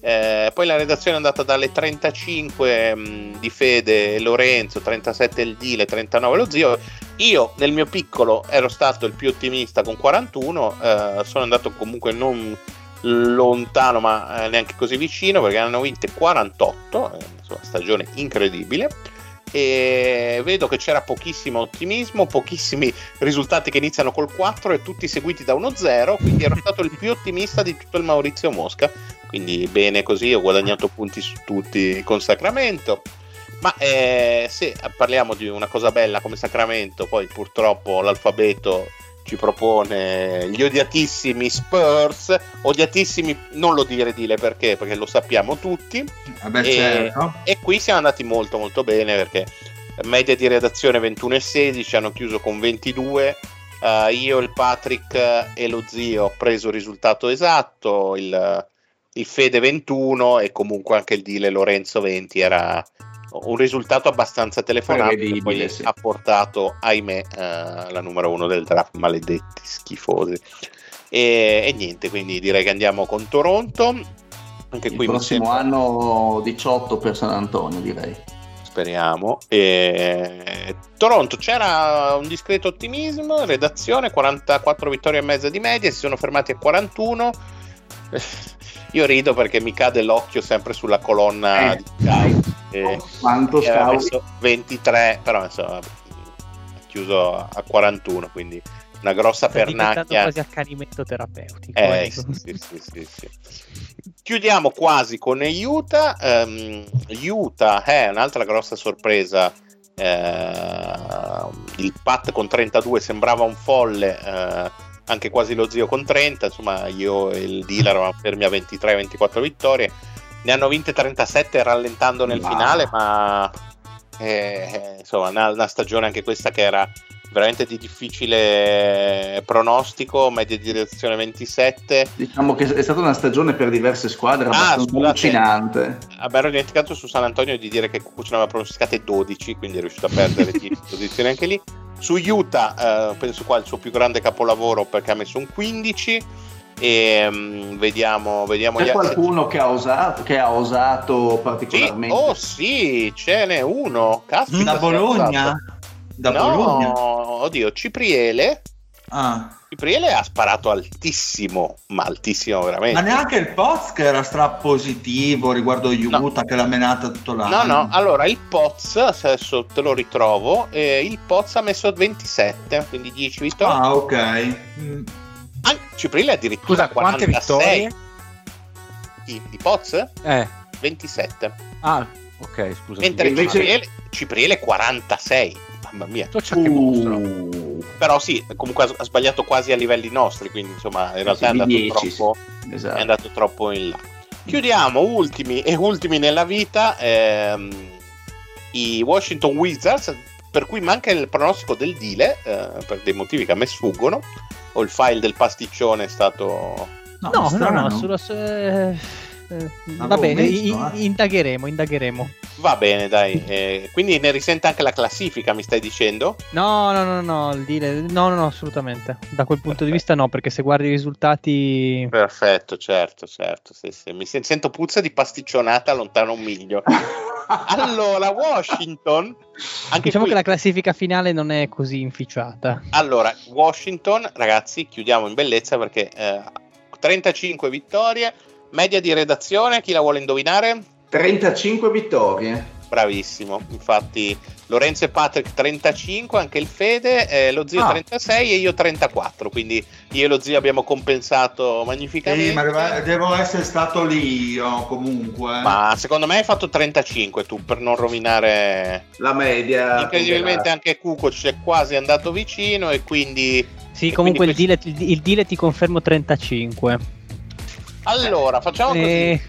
Eh, poi la redazione è andata dalle 35 mh, di Fede e Lorenzo, 37 il Dile, 39 lo zio. Io nel mio piccolo ero stato il più ottimista con 41, eh, sono andato comunque non lontano ma eh, neanche così vicino perché hanno vinte 48, eh, insomma, stagione incredibile e vedo che c'era pochissimo ottimismo, pochissimi risultati che iniziano col 4 e tutti seguiti da uno 0, quindi ero stato il più ottimista di tutto il Maurizio Mosca, quindi bene così, ho guadagnato punti su tutti con Sacramento. Ma eh, se parliamo di una cosa bella come Sacramento, poi purtroppo l'alfabeto ci propone gli odiatissimi Spurs, odiatissimi non lo dire dile perché, perché lo sappiamo tutti, Vabbè, E- certo. e qui siamo andati molto molto bene perché media di redazione 21 e 16, hanno chiuso con 22. eh, io, il Patrick e lo zio ho preso il risultato esatto, il, il Fede 21 e comunque anche il Dile Lorenzo 20 era un risultato abbastanza telefonato che poi sì. ha portato, ahimè, eh, la numero uno del draft, maledetti schifosi. E, e niente, quindi direi che andiamo con Toronto. Anche Il prossimo sembra... anno 18 per San Antonio, direi. Speriamo. E... Toronto c'era un discreto ottimismo, redazione 44 vittorie e mezza di media, si sono fermati a 41. Io rido perché mi cade l'occhio sempre sulla colonna eh. di scout. Eh, quanto scout? 23, però insomma, chiuso a 41, quindi una grossa Sta pernacchia. quasi accanimento terapeutico. Eh, ecco. sì, sì, sì, sì, Chiudiamo quasi con Utah. Um, Utah è un'altra grossa sorpresa. Uh, il Pat con 32 sembrava un folle. Uh, anche quasi lo zio con 30, insomma io e il dealer eravamo fermi a 23-24 vittorie, ne hanno vinte 37 rallentando nel wow. finale, ma eh, insomma una, una, stagione anche questa che era veramente di difficile pronostico, media di direzione 27. Diciamo che è stata una stagione per diverse squadre ah, allucinante. Abbiamo dimenticato su San Antonio di dire che Cucci ne aveva pronosticate 12, quindi è riuscito a perdere 10 posizioni anche lì. Su Utah, eh, penso qua il suo più grande capolavoro perché ha messo un 15 e um, vediamo, vediamo c'è qualcuno che ha, osato, che ha osato particolarmente? sì, oh sì ce n'è uno. Caspita, da Bologna? Da no, Bologna? oddio Cipriele. Ah. Cipriele ha sparato altissimo, ma altissimo veramente. Ma neanche il Poz che era strapositivo riguardo Utah no. che l'ha menata tutto l'anno. No, no, allora il Poz, adesso te lo ritrovo, eh, il Poz ha messo 27, quindi 10 vittorie. Ah, ok. Mm. Anche Cipriele addirittura Scusa, 46. quante vittorie? I, i Poz? Eh. 27. Ah, ok, scusa. Mentre Cipriele, Cipriele 46 mamma mia. Uh. Però sì, comunque ha sbagliato quasi a livelli nostri, quindi insomma in realtà è andato, 10, troppo, sì. esatto. è andato troppo in là. Chiudiamo ultimi e ultimi nella vita ehm, i Washington Wizards, per cui manca il pronostico del Dile, eh, per dei motivi che a me sfuggono, o il file del pasticcione è stato... No, no, no, no, no. Solo, eh, eh, va bene, messo, eh. indagheremo, indagheremo. Va bene, dai. Eh, quindi ne risente anche la classifica, mi stai dicendo? No, no, no, no, il dire... no, no, no, assolutamente. Da quel punto Perfetto. di vista no, perché se guardi i risultati... Perfetto, certo, certo. Sì, sì. Mi sento puzza di pasticcionata lontano un miglio. allora, Washington... diciamo qui... che la classifica finale non è così inficiata. Allora, Washington, ragazzi, chiudiamo in bellezza perché eh, 35 vittorie, media di redazione, chi la vuole indovinare? 35 vittorie. Bravissimo, infatti Lorenzo e Patrick 35, anche il Fede, eh, lo zio ah. 36 e io 34, quindi io e lo zio abbiamo compensato magnificamente. Sì, ma devo essere stato lì io comunque. Ma secondo me hai fatto 35 tu per non rovinare la media. Incredibilmente anche Cuco ci è quasi andato vicino e quindi... Sì, e comunque quindi il, deal, il deal ti confermo 35. Allora, facciamo così. E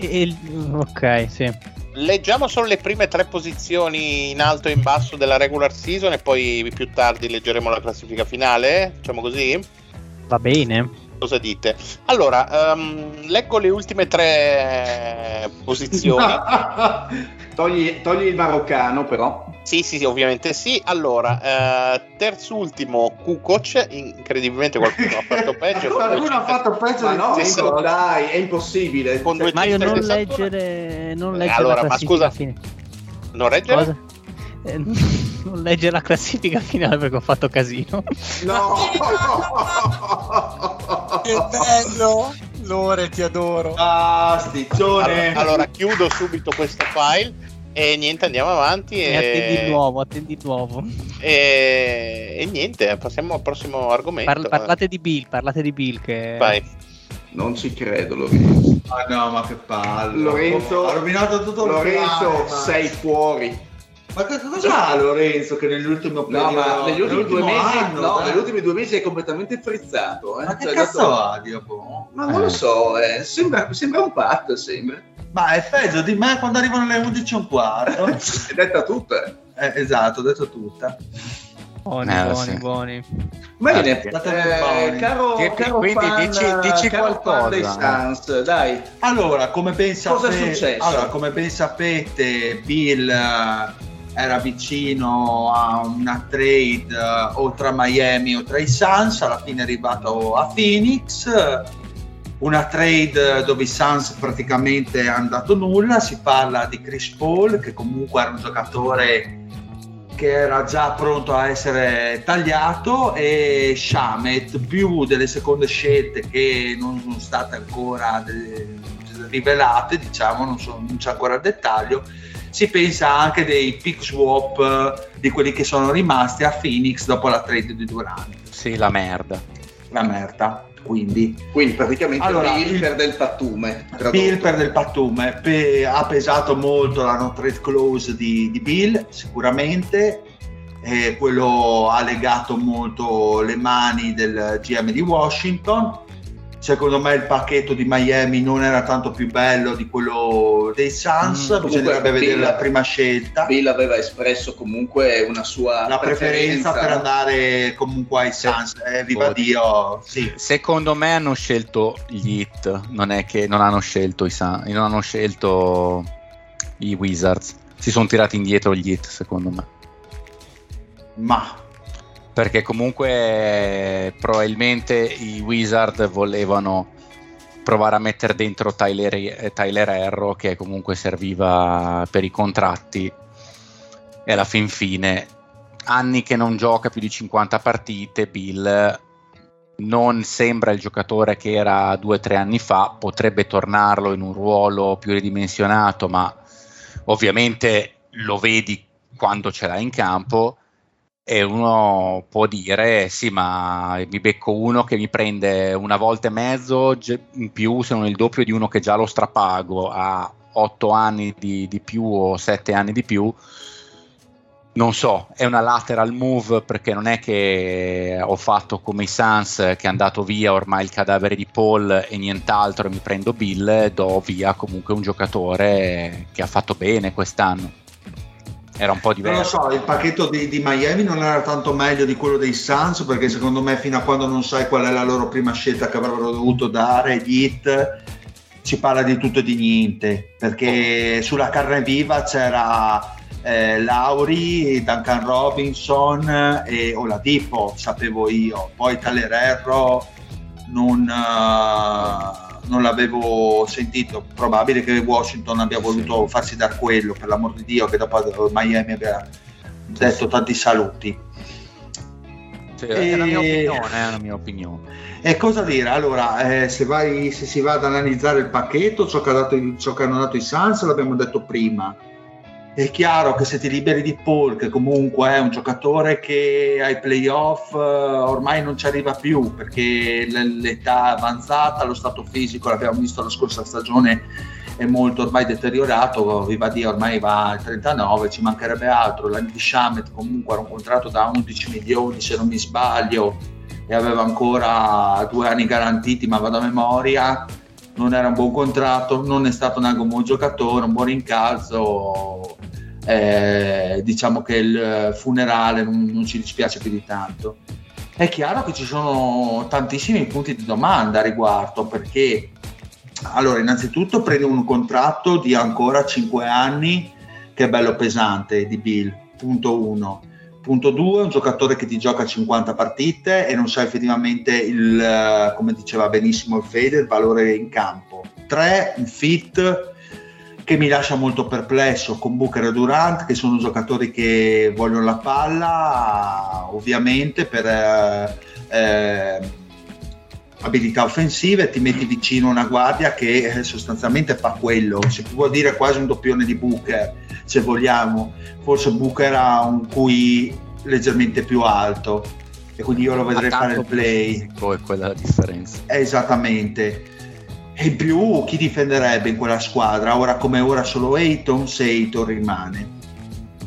il... Ok, sì. Leggiamo solo le prime tre posizioni in alto e in basso della regular season e poi più tardi leggeremo la classifica finale. Facciamo così? Va bene. Cosa dite? Allora, um, leggo le ultime tre posizioni. togli, togli il maroccano, però. Sì, sì, sì, ovviamente sì. Allora, eh, terzultimo Kukoc, incredibilmente qualcuno ha fatto peggio. qualcuno ha fatto peggio di no, Nico, dai, è impossibile. Con Mario, non leggere, non eh, leggere allora, ma scusa, fine. non leggere? Cosa? Eh, non leggere la classifica finale perché ho fatto casino. No! Che bello! Lore, ti adoro. Ah, sticcione. Allora, allora, chiudo subito questo file e niente, andiamo avanti. E, e attendi il nuovo, attendi il nuovo. E, e niente, passiamo al prossimo argomento. Parla, parlate di Bill, parlate di Bill che... Vai. Non ci credo, Lorenzo. Ah no, ma che palle. Lorenzo, ha rovinato tutto Lorenzo, piano, sei fuori. Ma che cosa ha Lorenzo che nell'ultimo periodo, no, ma negli ultimi due mesi, anno, no, negli ultimi due mesi è completamente frizzato. Eh? Ma che cioè, cazzo dato... ha, Dio? Ma non lo so, eh. sembra, sembra un patto, sembra. Ma è peggio di me quando arrivano le 11 e un quarto. è detta tutta. Eh, esatto, detto tutta. Buoni, eh, buoni, sì. buoni. Bene, eh, caro, che, caro quindi fan, dici, dici caro qualcosa. dei Suns, dai. Allora, come ben sapete, allora, come ben sapete Bill uh, era vicino a una trade uh, o tra Miami o tra i Suns, alla fine è arrivato a Phoenix. Una trade dove i Suns praticamente hanno dato nulla, si parla di Chris Paul che comunque era un giocatore che era già pronto a essere tagliato e Shamet più delle seconde scelte che non sono state ancora rivelate, diciamo, non, so, non c'è ancora il dettaglio, si pensa anche dei pick swap di quelli che sono rimasti a Phoenix dopo la trade di Durant. Sì, la merda. La merda. Quindi, quindi praticamente allora, Bill perde il pattume. Bill perde il pattume. Pe- ha pesato molto la no trade close di, di Bill, sicuramente. Eh, quello ha legato molto le mani del GM di Washington secondo me il pacchetto di Miami non era tanto più bello di quello dei Suns, mm, bisognerebbe vedere Bill, la prima scelta. Bill aveva espresso comunque una sua la preferenza, preferenza per andare comunque ai Suns, eh, viva Dio. Sì. Secondo me hanno scelto gli Hit, non è che non hanno scelto i Suns, non hanno scelto i Wizards. Si sono tirati indietro gli Hit, secondo me. Ma perché comunque probabilmente i Wizard volevano provare a mettere dentro Tyler, eh, Tyler Erro che comunque serviva per i contratti. E alla fin fine anni che non gioca più di 50 partite Bill non sembra il giocatore che era due o tre anni fa potrebbe tornarlo in un ruolo più ridimensionato ma ovviamente lo vedi quando ce l'ha in campo e uno può dire sì ma mi becco uno che mi prende una volta e mezzo in più se non il doppio di uno che già lo strapago a 8 anni di, di più o 7 anni di più non so, è una lateral move perché non è che ho fatto come i Suns che è andato via ormai il cadavere di Paul e nient'altro e mi prendo Bill, do via comunque un giocatore che ha fatto bene quest'anno era un po' diverso. Non lo so, il pacchetto di, di, Miami non era tanto meglio di quello dei Suns perché secondo me fino a quando non sai qual è la loro prima scelta che avrebbero dovuto dare, gli hit, si parla di tutto e di niente perché sulla carne viva c'era eh, Lauri, Duncan Robinson e Oladipo, sapevo io, poi Talererro non... Uh, non l'avevo sentito. Probabile che Washington abbia voluto sì. farsi dar quello, per l'amor di Dio, che dopo Miami abbia detto tanti saluti. Sì, è, la mia opinione, è la mia opinione. E cosa dire? Allora, eh, se, vai, se, si va ad analizzare il pacchetto, ciò che, dato, ciò che hanno dato i Suns l'abbiamo detto prima è chiaro che se ti liberi di Paul, che comunque è un giocatore che ai playoff eh, ormai non ci arriva più perché l'età avanzata, lo stato fisico, l'abbiamo visto la scorsa stagione, è molto ormai deteriorato, viva Dio, ormai va al 39, ci mancherebbe altro. L'Andy Shamet comunque era un contratto da 11 milioni, se non mi sbaglio, e aveva ancora due anni garantiti, ma vado a memoria non era un buon contratto, non è stato neanche un buon giocatore, un buon incalzo. Eh, diciamo che il funerale non, non, ci dispiace più di tanto. È chiaro che ci sono tantissimi punti di domanda a riguardo perché allora innanzitutto prendi un contratto di ancora 5 anni che è bello pesante di Bill, punto 1 Punto 2, un giocatore che ti gioca 50 partite e non sa effettivamente il, come diceva benissimo il Fede, il valore in campo. 3, un fit che mi lascia molto perplesso con Booker e Durant, che sono giocatori che vogliono la palla, ovviamente per eh, eh, abilità offensive, ti metti vicino una guardia che eh, sostanzialmente fa quello, si può dire quasi un doppione di Booker se vogliamo, forse Booker ha un QI leggermente più alto e quindi io lo vedrei fare il play. Quella è la differenza. Esattamente. E in più chi difenderebbe in quella squadra? Ora come ora solo Ayton, se Ayton rimane.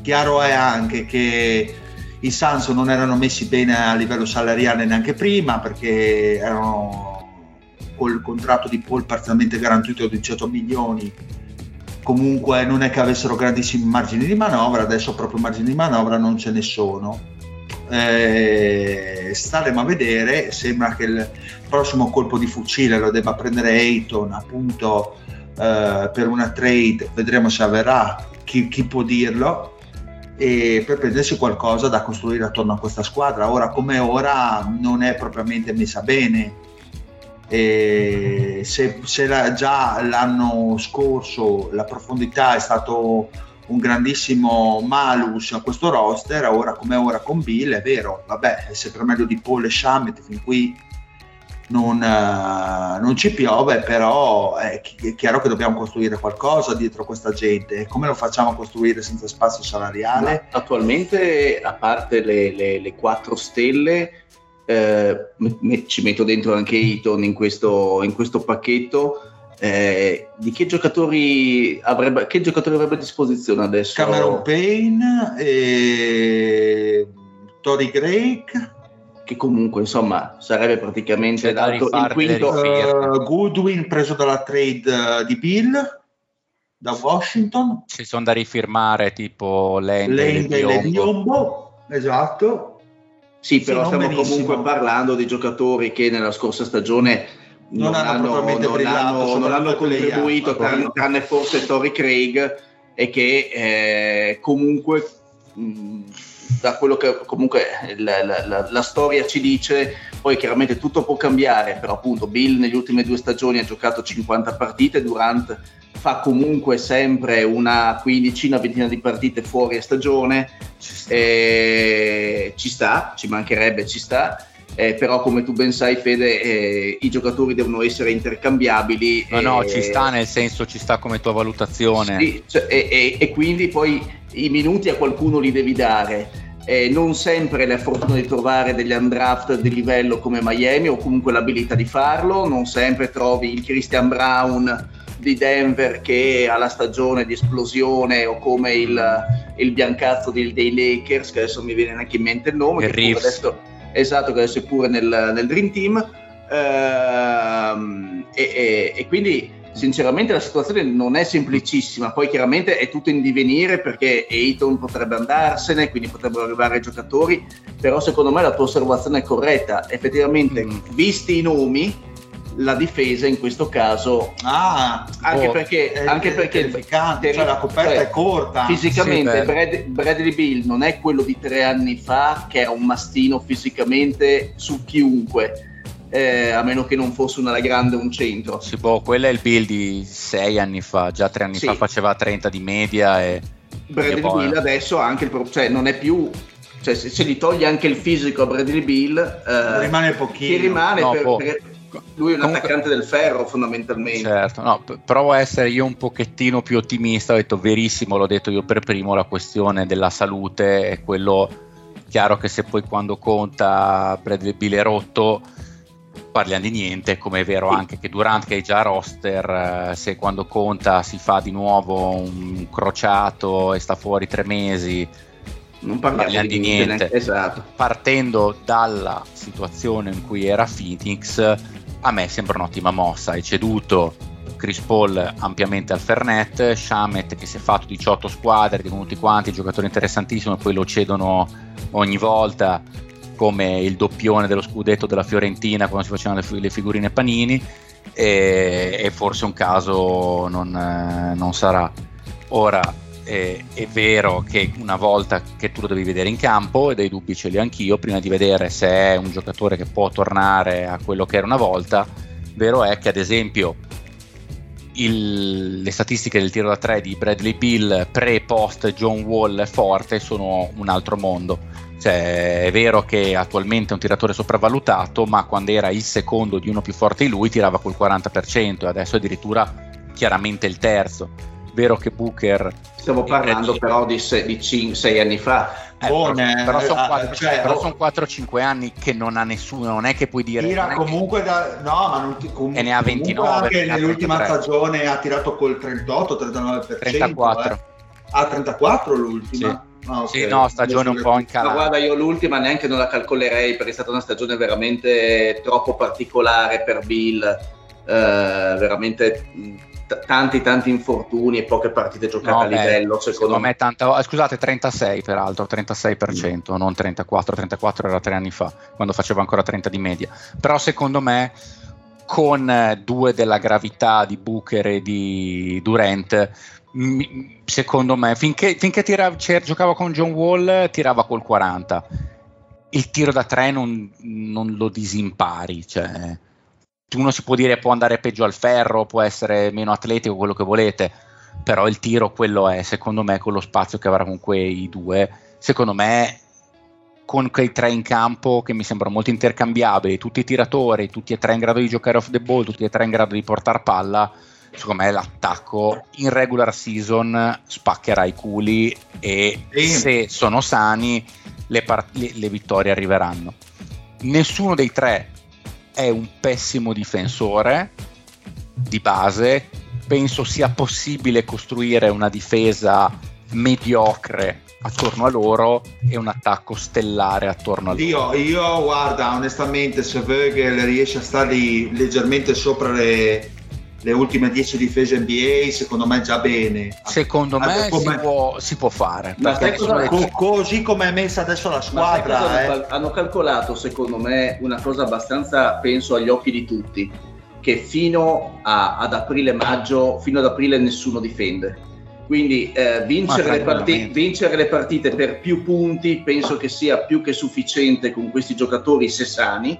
Chiaro è anche che i Suns non erano messi bene a livello salariale neanche prima perché erano col contratto di Paul parzialmente garantito di 18 milioni comunque non è che avessero grandissimi margini di manovra, adesso proprio margini di manovra non ce ne sono. Eh, staremo a vedere, sembra che il prossimo colpo di fucile lo debba prendere Ayton appunto eh, per una trade, vedremo se avverrà, chi, chi può dirlo, e per prendersi qualcosa da costruire attorno a questa squadra. Ora come ora non è propriamente messa bene E se, se la, già l'anno scorso la profondità è stato un grandissimo malus a questo roster, ora come ora con Bill è vero, vabbè, è sempre meglio di Paul e Shamet fin qui non, uh, non, ci piove, però è, è, chiaro che dobbiamo costruire qualcosa dietro questa gente. Come lo facciamo a costruire senza spazio salariale? Ma attualmente, a parte le, le, le quattro stelle, eh, me, ci metto dentro anche Eton in questo, in questo pacchetto. Eh, di che giocatori, avrebbe, che giocatori avrebbe a disposizione adesso? Cameron Payne e Tori Drake che comunque insomma sarebbe praticamente dato il quinto. uh, Goodwin preso dalla trade uh, di Bill da Washington. Ci sono da rifirmare tipo Lende e Biombo esatto. Sì, però sì, stiamo benissimo. comunque parlando di giocatori che nella scorsa stagione non, non hanno, non hanno, non hanno contribuito tranne, tranne, forse Tori Craig e che eh, comunque mh, da quello che comunque la, la, la, storia ci dice, poi chiaramente tutto può cambiare, però appunto Bill negli ultimi due stagioni ha giocato 50 partite, Durant fa comunque sempre una quindicina, ventina di partite fuori a stagione, eh, ci sta, ci mancherebbe, ci sta. Eh, però come tu ben sai Fede eh, i giocatori devono essere intercambiabili no no ci sta nel senso ci sta come tua valutazione sì, cioè, e, e, e, quindi poi i minuti a qualcuno li devi dare. Eh, non sempre la fortuna di trovare degli undraft di livello come Miami o comunque l'abilità di farlo, non sempre trovi il Christian Brown di Denver che ha la stagione di esplosione o come il, il biancazzo dei, dei, Lakers, che adesso mi viene neanche in mente il nome, il che adesso, esatto, che adesso è pure nel, nel Dream Team. Ehm, e, e, e quindi sinceramente la situazione non è semplicissima, poi chiaramente è tutto in divenire perché Eiton potrebbe andarsene, quindi potrebbero arrivare i giocatori, però secondo me la tua osservazione è corretta, effettivamente mm. visti i nomi la difesa in questo caso. Ah, anche oh, perché, è, anche perché è cioè la coperta cioè, è corta. fisicamente sì, Brad, Bradley Bill non è quello di tre anni fa che era un mastino fisicamente su chiunque eh, a meno che non fosse una grande un centro. Sì, boh, quello è il build di sei anni fa, già tre anni sì. fa faceva 30 di media e... Bradley poi... Bill adesso anche il cioè non è più cioè se, se gli togli anche il fisico a Bradley Bill eh, rimane pochino. che rimane no, per, per, lui è un Comunque, attaccante del ferro fondamentalmente certo no, provo a essere io un pochettino più ottimista ho detto verissimo l'ho detto io per primo la questione della salute è quello chiaro che se poi quando conta Bradley Bill è rotto parliamo di niente, come è vero anche che Durant che è già roster, eh, se quando conta si fa di nuovo un crociato e sta fuori tre mesi, non parliamo, parliamo di, di niente. niente. Esatto. Partendo dalla situazione in cui era Phoenix, a me sembra un'ottima mossa, hai ceduto Chris Paul ampiamente al Fernet, Shamet che si è fatto 18 squadre, di tutti quanti, giocatori interessantissimo e poi lo cedono ogni volta come il doppione dello scudetto della Fiorentina quando si facevano le, le figurine panini e, e, forse un caso non, eh, non sarà. Ora eh, è vero che una volta che tu lo devi vedere in campo, e dei dubbi ce li ho anch'io, prima di vedere se è un giocatore che può tornare a quello che era una volta, vero è che ad esempio il, le statistiche del tiro da 3 di Bradley Bill pre-post John Wall forte sono un altro mondo cioè, è vero che attualmente è un tiratore sopravvalutato, ma quando era il secondo di uno più forte di lui tirava col 40% e adesso addirittura chiaramente il terzo. Vero che Booker. Stiamo parlando Reggie, però di 6 anni fa. Eh, Buone, però, sono 4, cioè, però son 4-5 anni che non ha nessuno, non è che puoi dire. Tira comunque che... da. No, ma non ti, comunque, e ne ha 29. Anche nell'ultima stagione ha tirato col 38-39%. 34. Eh. Ah, 34 l'ultima. Sì. Ah, okay. Sì, no, stagione un po' in calo. Ma guarda, io l'ultima neanche non la calcolerei perché è stata una stagione veramente troppo particolare per Bill, eh, veramente t- tanti tanti infortuni e poche partite giocate no, a livello. Beh, secondo, secondo me, tanta, scusate, 36 peraltro, 36%, mm. non 34, 34 era tre anni fa, quando facevo ancora 30 di media. Però secondo me con due della gravità di Booker e di Durant secondo me, finché, finché tira, giocava con John Wall, tirava col 40. Il tiro da tre non, non lo disimpari, cioè, uno si può dire può andare peggio al ferro, può essere meno atletico, quello che volete, però il tiro quello è, secondo me, con lo spazio che avrà con quei due, secondo me con quei tre in campo che mi sembrano molto intercambiabili, tutti i tiratori, tutti e tre in grado di giocare off the ball, tutti e tre in grado di portare palla, secondo me l'attacco in regular season spaccherà i culi e se sono sani le, part- le, le vittorie arriveranno. Nessuno dei tre è un pessimo difensore di base, penso sia possibile costruire una difesa mediocre attorno a loro e un attacco stellare attorno a loro. Io, io guarda, onestamente, se Vögel riesce a stare leggermente sopra le, le ultime 10 difese NBA secondo me già bene. Secondo me come... si, può, si, può, fare cosa, co- così come è messa adesso la squadra eh. hanno calcolato secondo me una cosa abbastanza penso agli occhi di tutti che fino a, ad aprile maggio fino ad aprile nessuno difende. Quindi eh, vincere, le partite, vincere le partite per più punti penso che sia più che sufficiente con questi giocatori se sani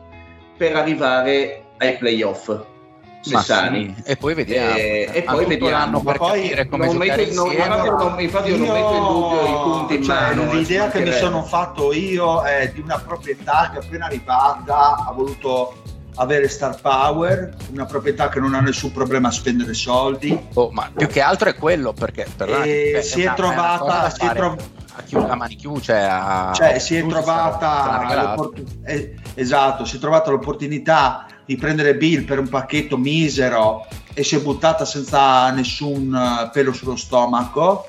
per arrivare ai playoff Sessani sì. e poi vediamo. E, e poi vediamo. per poi capire come non metto, non, non, infatti io, io non metto in dubbio i punti in cioè, mano l'idea che mi sono fatto io è di una proprietà che appena arrivata ha voluto avere star power, una proprietà che non ha nessun problema a spendere soldi. Oh, ma più che altro è quello perché per e si è, trovata si è trovata a mani chiuse, cioè, a, cioè si è trovata eh, esatto, si è trovata l'opportunità di prendere Bill per un pacchetto misero e si è buttata senza nessun eh, pelo sullo stomaco.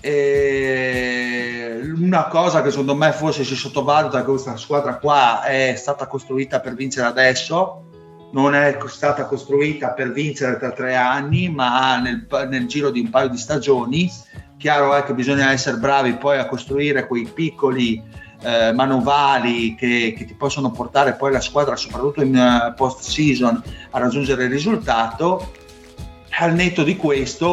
E una cosa che secondo me forse si sottovaluta che questa squadra qua è stata costruita per vincere adesso, non è stata costruita per vincere tra tre anni, ma nel, nel giro di un paio di stagioni. Chiaro è che bisogna essere bravi poi a costruire quei piccoli eh, manovali che, che, ti possono portare poi la squadra, soprattutto in uh, post season, a raggiungere il risultato. Al netto di questo,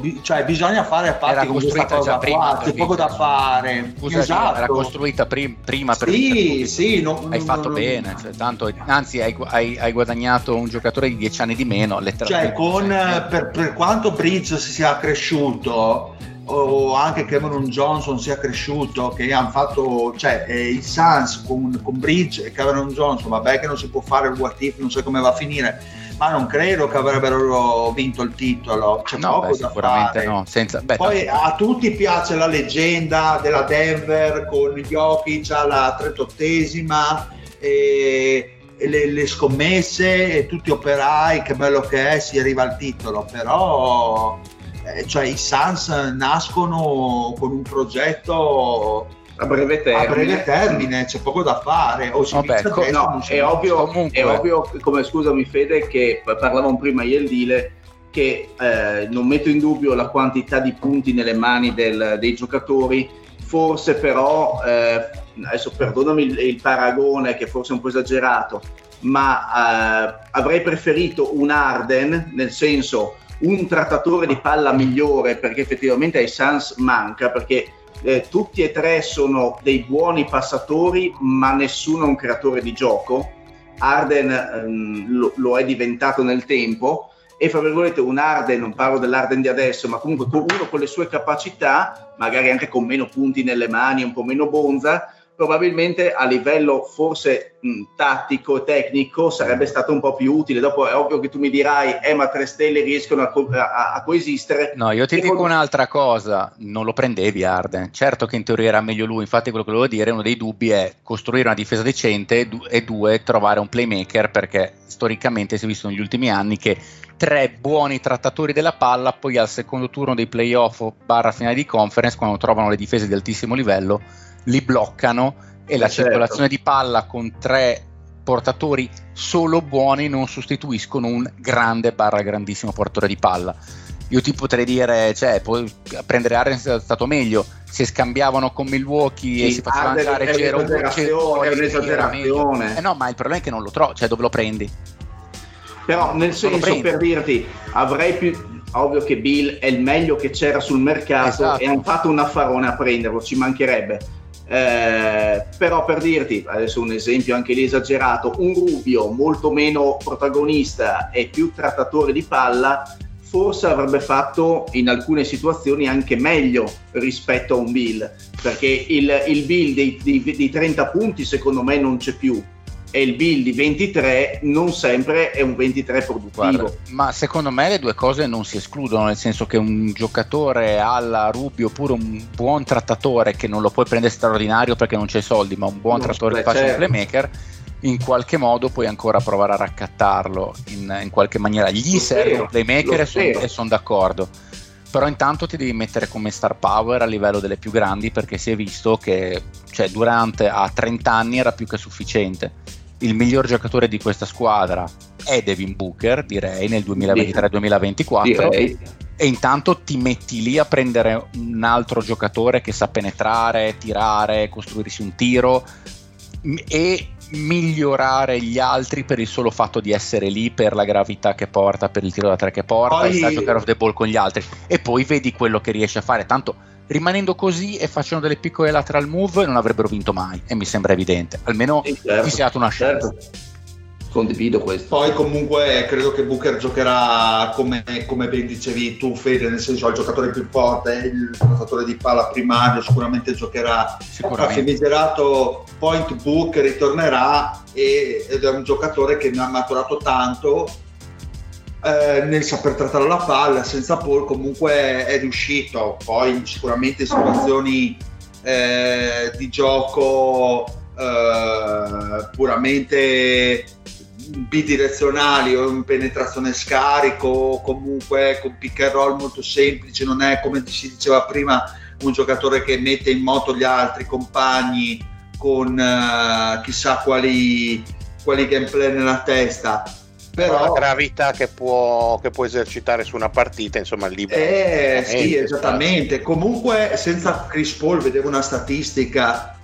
bi- cioè bisogna fare a parte con questa cosa qua, c'è poco da fare. Scusa, esatto. era costruita prim- prima per Sì, sì, no, hai fatto no, bene, cioè, tanto, anzi hai, hai, hai, guadagnato un giocatore di dieci anni di meno, letteralmente. Cioè, con, per, per quanto Bridge sia cresciuto, o anche Cameron Johnson sia cresciuto, che hanno fatto, cioè eh, il Suns con, con, Bridge e Cameron Johnson, vabbè che non si può fare il what if, non so come va a finire, ma non credo che avrebbero vinto il titolo, c'è no, poco beh, da fare. No. Senza, beh, Poi tanto... a tutti piace la leggenda della Denver con Jokic alla 38esima e, le, le, scommesse e tutti operai, che bello che è, si arriva al titolo, però cioè i Suns nascono con un progetto a breve termine, a breve termine. c'è poco da fare o Vabbè, co- no, è, ovvio, è ovvio come scusami Fede che parlavamo prima io e il Dile che eh, non metto in dubbio la quantità di punti nelle mani del, dei giocatori. Forse però eh, adesso perdonami il, il, paragone che forse è un po' esagerato ma eh, avrei preferito un Arden nel senso un trattatore di palla migliore perché effettivamente ai Suns manca perché eh, tutti e tre sono dei buoni passatori ma nessuno è un creatore di gioco. Arden ehm, lo, lo, è diventato nel tempo. E fra virgolette un Arden, non parlo dell'Arden di adesso, ma comunque uno con le sue capacità, magari anche con meno punti nelle mani, un po' meno bonza, probabilmente a livello forse mh, tattico e tecnico sarebbe stato un po' più utile. Dopo è ovvio che tu mi dirai, eh, ma tre stelle riescono a, co- a, a coesistere. No, io ti e dico con... un'altra cosa, non lo prendevi Arden. Certo che in teoria era meglio lui, infatti quello che volevo dire, uno dei dubbi è costruire una difesa decente e due, trovare un playmaker, perché storicamente si è visto negli ultimi anni che tre buoni trattatori della palla, poi al secondo turno dei playoff barra finale di conference, quando trovano le difese di altissimo livello, li bloccano e la certo. circolazione di palla con tre portatori solo buoni non sostituiscono un grande barra grandissimo portatore di palla. Io ti potrei dire, cioè, prendere Arden è stato meglio, se scambiavano con Milwaukee sì, e si faceva andare c'era un è un'esagerazione. Eh no, ma il problema è che non lo trovi, cioè dove lo prendi? Però nel senso per dirti, avrei più ovvio che Bill è il meglio che c'era sul mercato esatto. e hanno fatto un affarone a prenderlo, ci mancherebbe Eh, però per dirti, adesso un esempio anche lì esagerato, un Rubio molto meno protagonista e più trattatore di palla, forse avrebbe fatto in alcune situazioni anche meglio rispetto a un Bill, perché il, il Bill di, di 30 punti secondo me non c'è più e il Bill di 23 non sempre è un 23 produttivo. Guarda, ma secondo me le due cose non si escludono, nel senso che un giocatore alla Rubio oppure un buon trattatore che non lo puoi prendere straordinario perché non c'è soldi, ma un buon non trattatore che faccia certo. un playmaker in qualche modo puoi ancora provare a raccattarlo in, in qualche maniera. Gli lo serve un playmaker e sono son d'accordo. Però intanto ti devi mettere come star power a livello delle più grandi perché si è visto che cioè, Durante a 30 anni era più che sufficiente. Il miglior giocatore di questa squadra è Devin Booker, direi, nel 2023-2024. E intanto ti metti lì a prendere un altro giocatore che sa penetrare, tirare, costruirsi un tiro e migliorare gli altri per il solo fatto di essere lì, per la gravità che porta, per il tiro da tre che porta, poi... e sta giocare off the ball con gli altri. E poi vedi quello che riesce a fare. Tanto rimanendo così e facendo delle piccole lateral move non avrebbero vinto mai, e mi sembra evidente. Almeno sì, certo, è dato una scelta. Certo condivido questo. Poi comunque credo che Booker giocherà come, come ben dicevi tu Fede, nel senso il giocatore più forte, il giocatore di palla primario sicuramente giocherà. Sicuramente. Famigerato Point Book ritornerà e, ed è un giocatore che ne ha maturato tanto eh, nel saper trattare la palla senza Paul comunque è riuscito poi sicuramente in situazioni eh, di gioco eh, puramente bidirezionali o in penetrazione scarico, comunque con pick and roll molto semplice, non è come si diceva prima un giocatore che mette in moto gli altri compagni con uh, chissà quali, quali gameplay nella testa. Però la gravità che può, che può, esercitare su una partita, insomma, libero. Eh, sì, esattamente. Comunque, senza Chris Paul, vedevo una statistica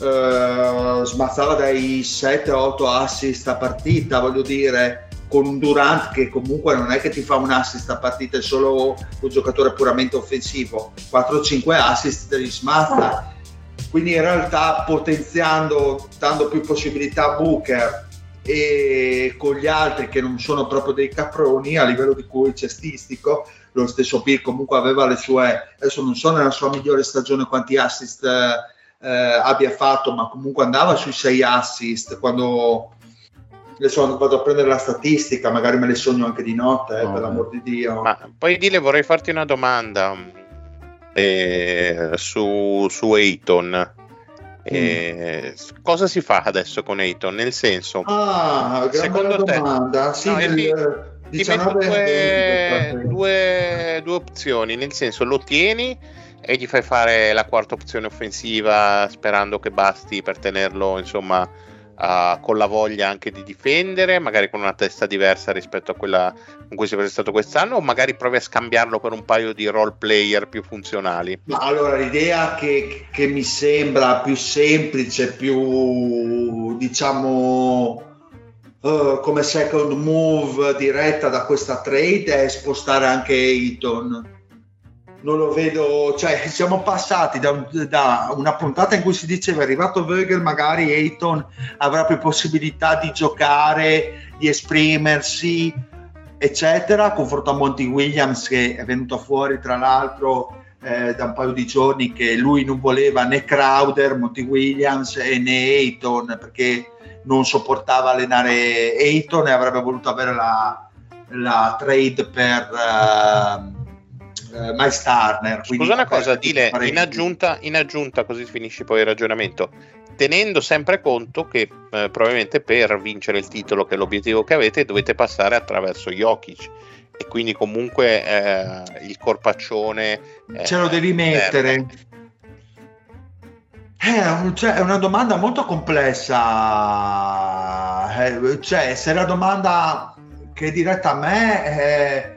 eh, smazzava dai 7-8 assist a partita, voglio dire, con un Durant che comunque non è che ti fa un assist a partita, è solo un giocatore puramente offensivo, 4-5 assist te li smazza. Quindi in realtà potenziando, dando più possibilità a Booker e con gli altri che non sono proprio dei caproni a livello di cui cestistico, lo stesso Bill comunque aveva le sue, adesso non so nella sua migliore stagione quanti assist eh, abbia fatto, ma comunque andava sui 6 assist quando adesso vado a prendere la statistica, magari me le sogno anche di notte, eh, oh, per l'amor di Dio. Ma poi Dile vorrei farti una domanda eh, su, su Ayton. Eh, mm. Cosa si fa adesso con Ayton? Nel senso, ah, secondo te, domanda. Sì, no, nel, ti, 19... ti due, due, due opzioni, nel senso lo tieni e gli fai fare la quarta opzione offensiva sperando che basti per tenerlo insomma uh, con la voglia anche di difendere, magari con una testa diversa rispetto a quella con cui si è presentato quest'anno, o magari provi a scambiarlo per un paio di role player più funzionali? Ma allora l'idea che, che mi sembra più semplice, più diciamo Uh, come second move diretta da questa trade è spostare anche Eaton non lo vedo, cioè siamo passati da, da, una puntata in cui si diceva è arrivato Vogel, magari Ayton avrà più possibilità di giocare, di esprimersi, eccetera, confronto a Monty Williams che è venuto fuori tra l'altro eh, da un paio di giorni che lui non voleva né Crowder, Monty Williams né Ayton perché non sopportava allenare Ayton e avrebbe voluto avere la, la trade per... Uh, eh, Miles Turner. Scusa una cosa, Dile, in aggiunta, in aggiunta, così finisci poi il ragionamento, tenendo sempre conto che eh, probabilmente per vincere il titolo, che è l'obiettivo che avete, dovete passare attraverso Jokic e quindi comunque eh, il corpaccione... Eh, Ce lo devi mettere. Eh, cioè, è una domanda molto complessa. Eh, cioè, se la domanda che è diretta a me è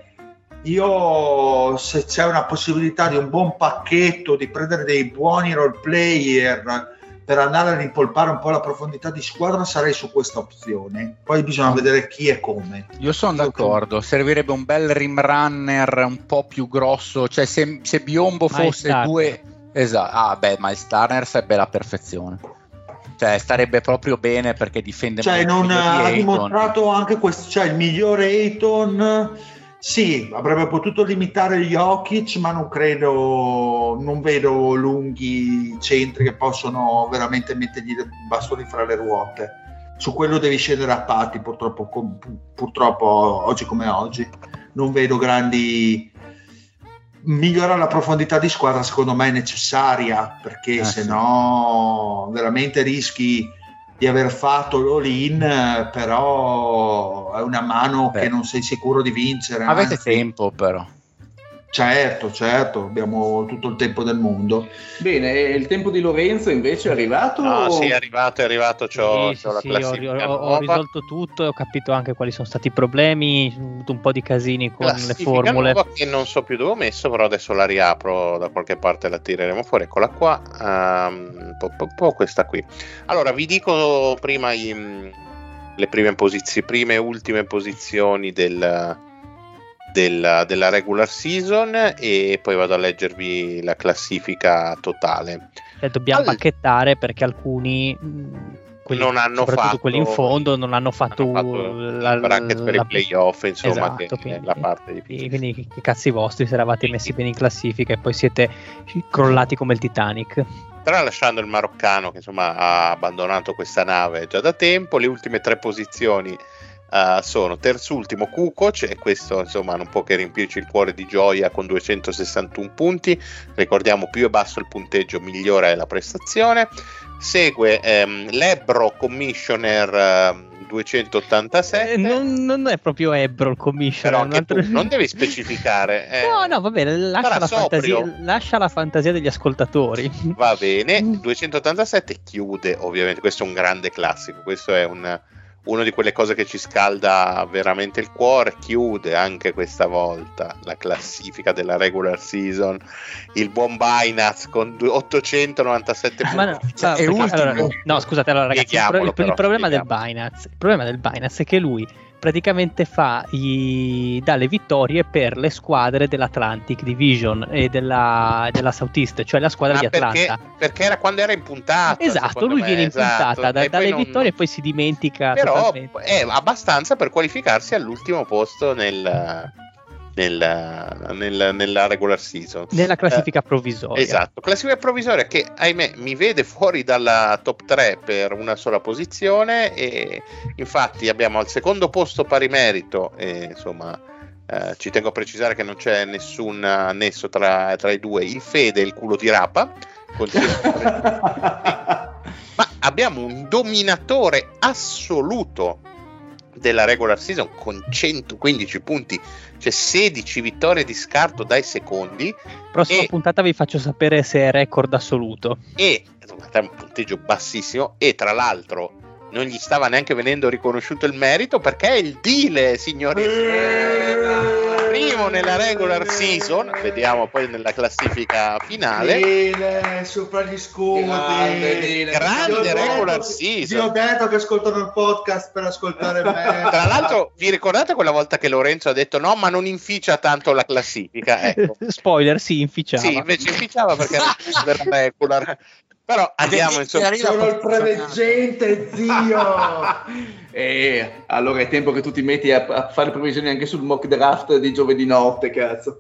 io se c'è una possibilità di un buon pacchetto, di prendere dei buoni role player per andare a rimpolpare un po' la profondità di squadra, sarei su questa opzione. Poi bisogna vedere chi e come. Io sono d'accordo, servirebbe un bel rim runner un po' più grosso, cioè se, se Biombo fosse due... Esatto, ah beh, Miles Turner sarebbe la perfezione. Cioè, starebbe proprio bene perché difende cioè, molto non ha dimostrato anche questo, cioè il migliore Ayton sì, avrebbe potuto limitare Jokic, ma non credo, non vedo lunghi centri che possono veramente mettergli i bastoni fra le ruote. Su quello devi scendere a patti, purtroppo, purtroppo oggi come oggi. Non vedo grandi migliorare la profondità di squadra secondo me è necessaria perché eh, se no veramente rischi di aver fatto l'all-in però è una mano Beh. che non sei sicuro di vincere avete anzi. tempo però Certo, certo, abbiamo tutto il tempo del mondo. Bene, il tempo di Lorenzo invece è arrivato? No, o... sì, è arrivato, è arrivato, c'ho, sì, c'ho sì, sì, ho, ho, ho, risolto tutto e ho capito anche quali sono stati i problemi, un po' di casini con le formule. che non so più dove ho messo, però adesso la riapro da qualche parte, la tireremo fuori, eccola qua, um, po, po, po, questa qui. Allora, vi dico prima i, le prime posizioni, prime e ultime posizioni del della, della, regular season e poi vado a leggervi la classifica totale. E dobbiamo All... pacchettare perché alcuni quelli, non hanno fatto quelli in fondo non hanno fatto, hanno fatto la, bracket per la, i playoff insomma esatto, quindi, la parte di quindi che cazzi vostri se eravate messi bene in classifica e poi siete crollati come il Titanic tralasciando il maroccano che insomma ha abbandonato questa nave già da tempo le ultime tre posizioni Uh, sono terzultimo Kukoc e questo insomma non può che riempirci il cuore di gioia con 261 punti. Ricordiamo più è basso il punteggio migliore è la prestazione. Segue um, l'Ebro Commissioner uh, 287 eh, non, non, è proprio Ebro il Commissioner altro... non devi specificare eh. no no va bene lascia la, fantasia, lascia la fantasia degli ascoltatori. Va bene 287 chiude ovviamente questo è un grande classico questo è un una di quelle cose che ci scalda veramente il cuore, chiude anche questa volta la classifica della regular season, il buon Binance con 897 punti. No, cioè, no, allora, no, scusate, allora ragazzi, il, pro- il, il, problema del Binance, il problema del Binance è che lui praticamente fa i, dà le vittorie per le squadre dell'Atlantic Division e della, della Southeast, cioè la squadra Ma di Atlanta. Perché, perché, era quando era impuntata. Esatto, lui me, viene impuntata, esatto. da, dalle non, vittorie e poi si dimentica. Però totalmente. è abbastanza per qualificarsi all'ultimo posto nel nella, nella, nella, regular season. Nella classifica eh, provvisoria. Esatto, classifica provvisoria che ahimè mi vede fuori dalla top 3 per una sola posizione e infatti abbiamo al secondo posto pari merito e insomma eh, ci tengo a precisare che non c'è nessun nesso tra, tra i due, il Fede e il culo di Rapa. Ma abbiamo un dominatore assoluto della regular season con 115 punti, cioè 16 vittorie di scarto dai secondi. Prossima e, puntata vi faccio sapere se è record assoluto. E è un punteggio bassissimo e tra l'altro non gli stava neanche venendo riconosciuto il merito perché è il deal, signori. Primo nella regular season, vediamo poi nella classifica finale. Dile, sopra gli scudi. Grande, grande regular season. Ti ho detto che ascoltano il podcast per ascoltare me. Tra l'altro, vi ricordate quella volta che Lorenzo ha detto no, ma non inficia tanto la classifica? Ecco. Spoiler, sì, inficiava. Sì, invece inficiava perché era regular. Però andiamo insomma. Sono il preveggente, zio. e allora è tempo che tu ti metti a, a fare previsioni anche sul mock draft di giovedì notte, cazzo.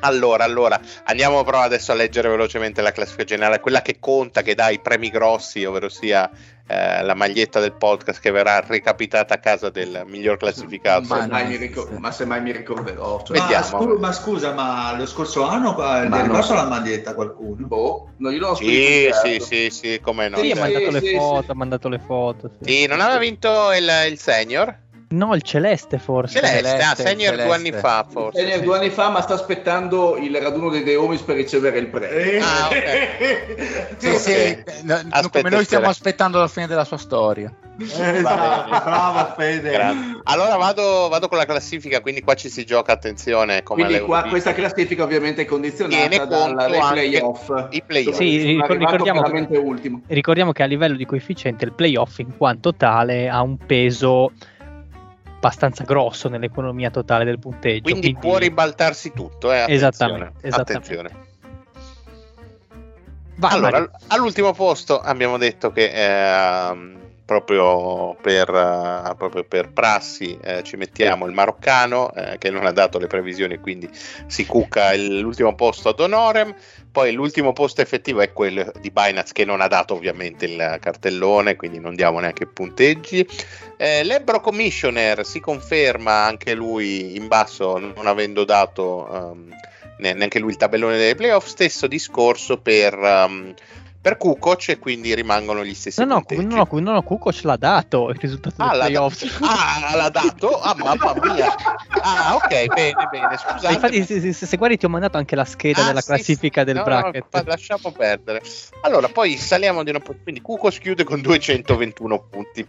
Allora, allora, andiamo però adesso a leggere velocemente la classifica generale, quella che conta, che dà i premi grossi, ovvero sia eh, la maglietta del podcast che verrà recapitata a casa del miglior classificato. Ma, mai mi, ricor- ma se mai mi ricorderò. Cioè. Ma, scu- ma, scusa, ma lo scorso anno eh, ma è arrivato la maglietta qualcuno? Boh, no, io l'ho sì, sì, sì, sì, come no. Sì, ha mandato sì, le sì, foto, ha mandato le foto. Sì, sì non aveva vinto il, il senior? No, il Celeste forse. Celeste, Celeste ah, Senior Celeste. due anni fa forse. Senior due anni fa, ma sta aspettando il raduno dei Deomis per ricevere il premio. Ah, ok. sì, sì, no, come noi stiamo aspettando la fine della sua storia. Eh, bravo Fede. Grazie. Allora vado, vado, con la classifica, quindi qua ci si gioca attenzione. Come quindi qua, questa classifica ovviamente è condizionata dai playoff. I playoff. Sì, ricordiamo che, ricordiamo che a livello di coefficiente il playoff in quanto tale ha un peso abbastanza grosso nell'economia totale del punteggio. Quindi, quindi... può ribaltarsi tutto, eh? Attenzione. Esattamente, esattamente. Attenzione. Vai, allora, Mario. all'ultimo posto abbiamo detto che eh, proprio, per, uh, proprio per, prassi eh, ci mettiamo il maroccano eh, che non ha dato le previsioni, quindi si cucca il, l'ultimo posto ad honorem. Poi l'ultimo posto effettivo è quello di Binance che non ha dato ovviamente il cartellone, quindi non diamo neanche punteggi. Eh, L'Ebro Commissioner si conferma anche lui in basso, non avendo dato um, neanche lui il tabellone dei playoff. Stesso discorso per. Um, per Kukoc e quindi rimangono gli stessi no, no, no, no, no, Kukoc l'ha dato il risultato ah, dei playoff. ah l'ha dato? ah mamma mia. Ah ok bene bene scusate infatti se, se, se, guardi ti ho mandato anche la scheda ah, della sì, classifica sì, del no, bracket. no, lasciamo perdere. Allora poi saliamo di una quindi Kukoc chiude con 221 punti.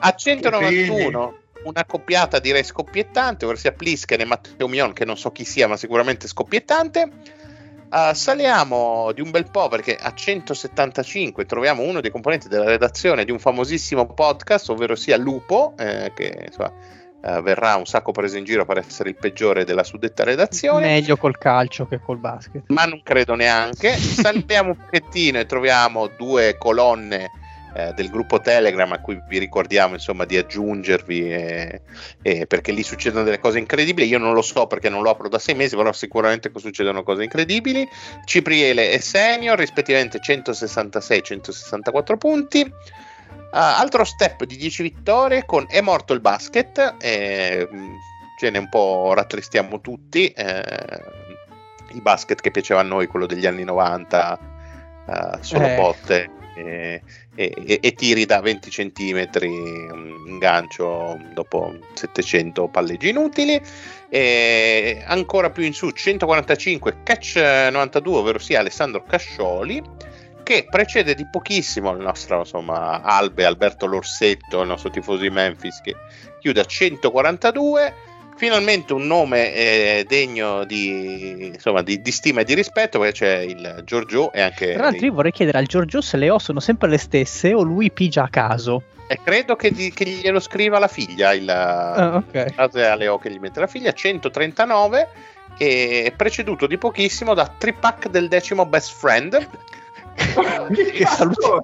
A 191 una coppiata direi scoppiettante, ossia Plisken e Matteo Mion, che non so chi sia, ma sicuramente scoppiettante. Uh, saliamo di un bel po' perché a 175 troviamo uno dei componenti della redazione di un famosissimo podcast, ovvero sia Lupo, eh, che insomma, uh, verrà un sacco preso in giro per essere il peggiore della suddetta redazione. Meglio col calcio che col basket. Ma non credo neanche. Saliamo un pochettino e troviamo due colonne eh, del gruppo Telegram a cui vi ricordiamo insomma di aggiungervi eh, eh, perché lì succedono delle cose incredibili. Io non lo so perché non lo apro da sei mesi però sicuramente succedono cose incredibili. Cipriele e Senior rispettivamente 166 164 punti. Uh, altro step di 10 vittorie con È morto il basket eh, ce ne un po' rattristiamo tutti eh, il basket che piaceva a noi quello degli anni 90 uh, solo botte e, e, e, tiri da 20 cm un gancio dopo 700 palleggi inutili. E ancora più in su 145 catch 92 ovvero sia Alessandro Cascioli che precede di pochissimo il nostro insomma, Albe Alberto Lorsetto il nostro tifoso di Memphis che chiude a 142 finalmente un nome eh, degno di, insomma, di, di, stima e di rispetto perché c'è il Giorgio e anche... Tra l'altro io vorrei chiedere al Giorgio se le O sono sempre le stesse o lui pigia a caso. E credo che, di, che glielo scriva la figlia, il, ah, okay. a Leo che gli mette la figlia, 139 e preceduto di pochissimo da Tripack del decimo Best Friend. che salutiamo,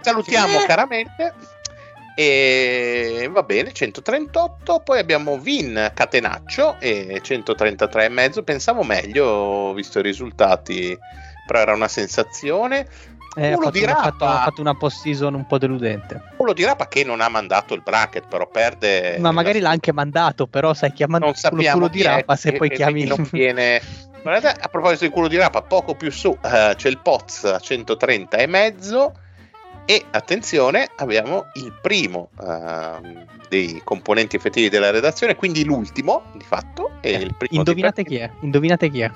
salutiamo caramente e va bene 138 poi abbiamo Vin Catenaccio e 133,5 pensavo meglio visto i risultati però era una sensazione eh, ha, fatto, Rapa, fatto, ha fatto una post-season un po' deludente. Quello di Rapa che non ha mandato il bracket, però perde. Ma magari l'ha anche mandato, però sai chiamando il culo di Rapa se poi chiami. Non viene. Guardate, a proposito di culo di Rapa, poco più su uh, c'è il Poz a 130 e mezzo e attenzione, abbiamo il primo uh, dei componenti effettivi della redazione, quindi l'ultimo di fatto. E eh, il primo indovinate chi è? Indovinate chi è?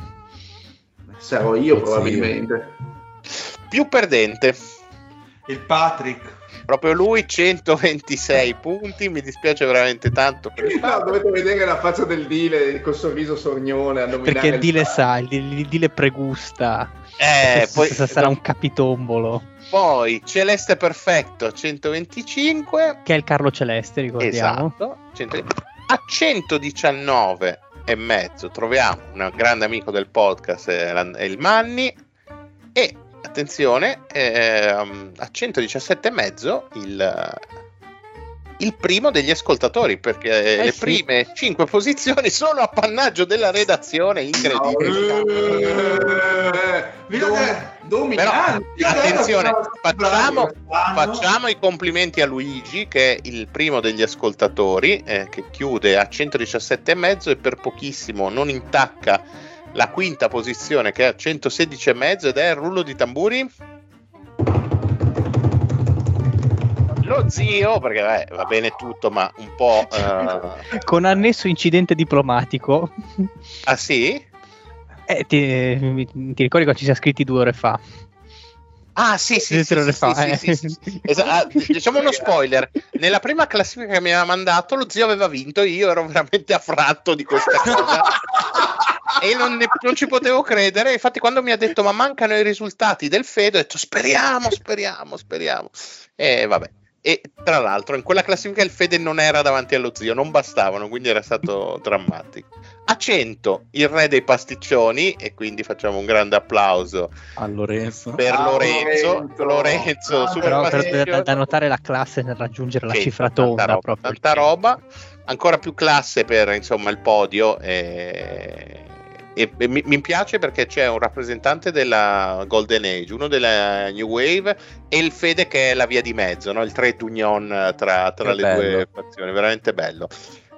Sarò io probabilmente. Più perdente. Il Patrick. Proprio lui 126 punti, mi dispiace veramente tanto. No, dovete vedere la faccia del Dile col sorriso sornione. Perché il Dile sa, il, il Dile pregusta. Eh, poi, sarà un capitombolo. Poi Celeste Perfetto 125. Che è il Carlo Celeste, ricordiamo. Esatto. A 119 e mezzo troviamo un grande amico del podcast, è il Manni. E attenzione, ehm, a 117 e mezzo il il primo degli ascoltatori perché eh le sì. prime cinque posizioni sono appannaggio della redazione incredibile dominante attenzione facciamo, facciamo, i complimenti a Luigi che è il primo degli ascoltatori eh, che chiude a 117 e mezzo e per pochissimo non intacca la quinta posizione che è a 116 e mezzo ed è il rullo di tamburi zio, perché beh, va bene tutto, ma un po'... Uh... Con annesso incidente diplomatico. Ah sì? Eh, ti, ti ricordi quando ci siamo scritti due ore fa? Ah, sì, sì, sì, sì, fa, eh. sì, sì ah, diciamo uno spoiler. Nella prima classifica che mi aveva mandato, lo zio aveva vinto. Io ero veramente affratto di questa cosa. e non, ne, non, ci potevo credere. Infatti, quando mi ha detto, ma mancano i risultati del Fedo, ho detto speriamo, speriamo, speriamo. E vabbè. E tra l'altro in quella classifica il Fede non era davanti allo zio, non bastavano, quindi era stato drammatico. A 100 il re dei pasticcioni e quindi facciamo un grande applauso a Lorenzo. Per ah, Lorenzo, Lorenzo, Lorenzo ah, però per, da notare la classe nel raggiungere la cifra tonda tanta roba, tanta roba, ancora più classe per insomma il podio e e, e mi, mi, piace perché c'è un rappresentante della Golden Age, uno della New Wave e il Fede che è la via di mezzo, no? il trade union tra, tra le bello. due fazioni, veramente bello.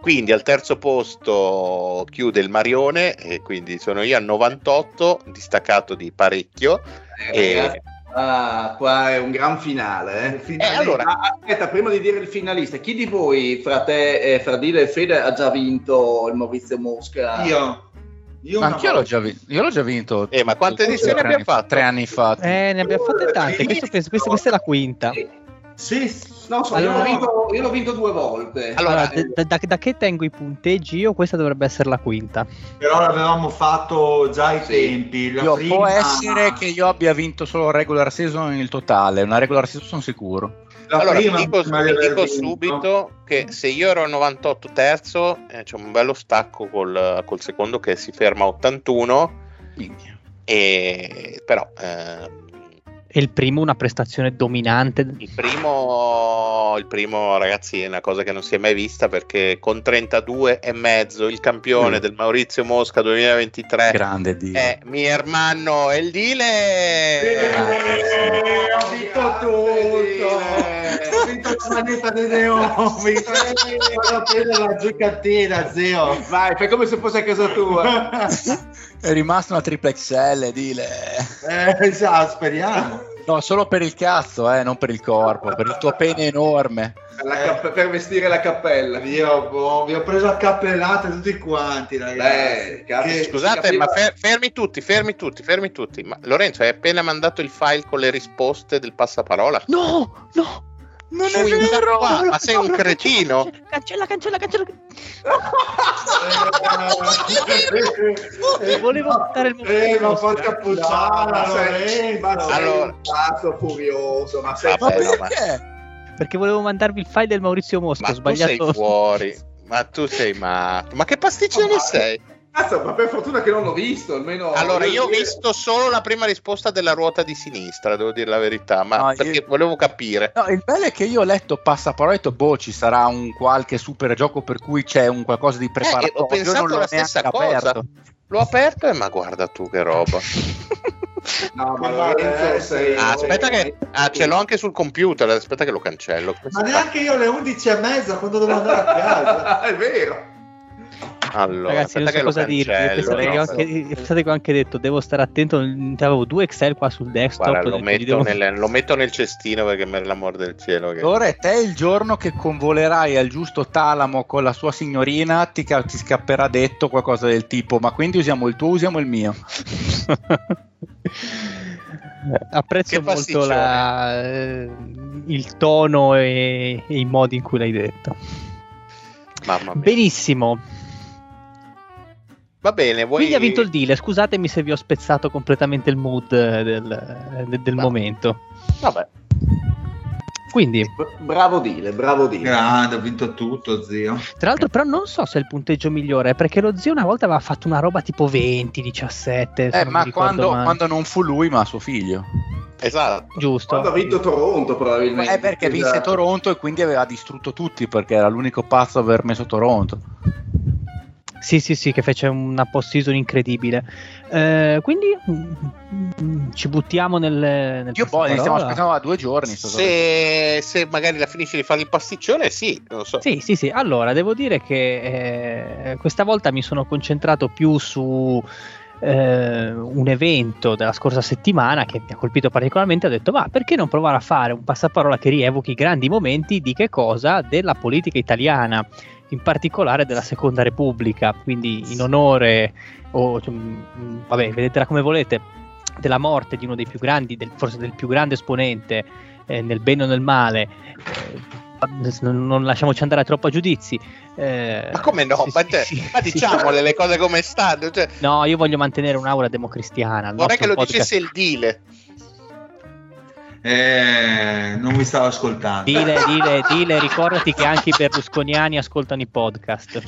Quindi al terzo posto chiude il Marione e quindi sono io a 98, distaccato di parecchio. Eh, e... Ah, qua è un gran finale. Eh? Eh, allora... ah, aspetta, prima di dire il finalista, chi di voi, fra te, eh, fra Dile e Fede, ha già vinto il Maurizio Mosca? Io. Io ma anch'io l'ho già, vi- io l'ho già vinto. Eh, ma quante edizioni abbiamo fatto? Tre anni fa. Eh, ne abbiamo fatte tante. Questo, questo, questa è la quinta. Sì, no, so, allora, io, l'ho vinto, io, l'ho vinto, due volte. Allora, da, da, da, che tengo i punteggi? Io questa dovrebbe essere la quinta. Però l'avevamo fatto già ai sì. tempi. Io, prima... Può essere che io abbia vinto solo regular season il totale. Una regular season sono sicuro. La allora, prima, vi dico, vi dico subito che se io ero al 98 terzo, eh, c'è un bello stacco col, col, secondo che si ferma a 81. E, però eh, e il primo una prestazione dominante. Il primo, il primo, ragazzi, è una cosa che non si è mai vista perché con 32 e mezzo il campione mm. del Maurizio Mosca 2023 Grande Dio. è mi hermano El Dile. Eh, ho vinto tutto. Vinto la manetta di Neomi. Vado a la giocatina, zio. Vai, fai come se fosse a casa tua. è rimasta una triple XL, Dile. Eh, esatto, speriamo. No, solo per il cazzo, eh, non per il corpo, per il tuo pene enorme. Capp- per vestire la cappella. Io boh, vi ho preso a cappellate tutti quanti, ragazzi. Beh, che, Scusate, ma fer- fermi tutti, fermi tutti, fermi tutti. Ma Lorenzo, hai appena mandato il file con le risposte del passaparola? No, no, non è vero! Qua, ma sei un cretino? Cancella, cancella, cancella. cancella. Volevo buttare il momento. Eh, ma porca puttana, sei, ma sei allora. un cazzo furioso. Ma sei Vabbè, perché? Perché volevo mandarvi il file del Maurizio Mosca. Ma sbagliato. Tu sei fuori. Ma tu sei matto. Ma che pasticcione sei? Cazzo, ma per fortuna che non l'ho visto, almeno... Allora, io ho visto solo la prima risposta della ruota di sinistra, devo dire la verità, ma no, perché io... volevo capire. No, il bello è che io ho letto passaparola e ho detto, boh, ci sarà un qualche super gioco per cui c'è un qualcosa di preparato. Eh, ho pensato la stessa cosa. Aperto. L'ho aperto e ma guarda tu che roba. No, ma Lorenzo sei... Ah, aspetta che... Ah, ce l'ho anche sul computer, aspetta che lo cancello. Ma neanche io alle 11 e mezza quando devo andare a casa. è vero. Allora, Ragazzi, non so cosa dirvi. Pensate, che anche, pensate che ho anche detto, devo stare attento. Avevo due Excel qua sul desktop. Guarda, lo, metto devo... nel, lo, metto nel, cestino perché per l'amor del cielo. Che... Ora è te il giorno che convolerai al giusto talamo con la sua signorina, ti, ti scapperà detto qualcosa del tipo: Ma quindi usiamo il tuo, usiamo il mio. Apprezzo molto la, eh, il tono e, e i modi in cui l'hai detto. Benissimo. Va bene, vuoi... Quindi ha vinto il deal. Scusatemi se vi ho spezzato completamente il mood del, del, del momento. Vabbè. Quindi, bravo Dile, bravo Dile. Grande, ha vinto tutto, zio. Tra l'altro, però, non so se è il punteggio migliore, perché lo zio una volta aveva fatto una roba tipo 20, 17. Eh, ma quando, quando, non fu lui, ma suo figlio. Esatto. Giusto. Quando ha vinto Toronto, probabilmente. Eh, perché esatto. vinse Toronto e quindi aveva distrutto tutti, perché era l'unico pazzo a aver messo Toronto. Sì, sì, sì, che fece una post-season incredibile. Eh, quindi mm, mm, ci buttiamo nel. nel Io poi ne stiamo aspettando da due giorni. Se, se, magari la finisce di fare il pasticcione, sì, non so. Sì, sì, sì. Allora, devo dire che eh, questa volta mi sono concentrato più su. Eh, un evento della scorsa settimana che mi ha colpito particolarmente, ho detto ma perché non provare a fare un passaparola che rievochi i grandi momenti di che cosa? Della politica italiana in particolare della Seconda Repubblica, quindi in onore, o cioè, vabbè, vedetela come volete, della morte di uno dei più grandi, del, forse del più grande esponente eh, nel bene o nel male. Eh, non, lasciamoci andare troppo a giudizi. Eh, ma come no? Sì, ma, te, sì, ma diciamole sì. le cose come stanno. Cioè... No, io voglio mantenere un'aura democristiana. Vorrei che lo podcast. dicesse il Dile. Eh, non mi stavo ascoltando. Dile, dile, dile, ricordati che anche i berlusconiani ascoltano i podcast.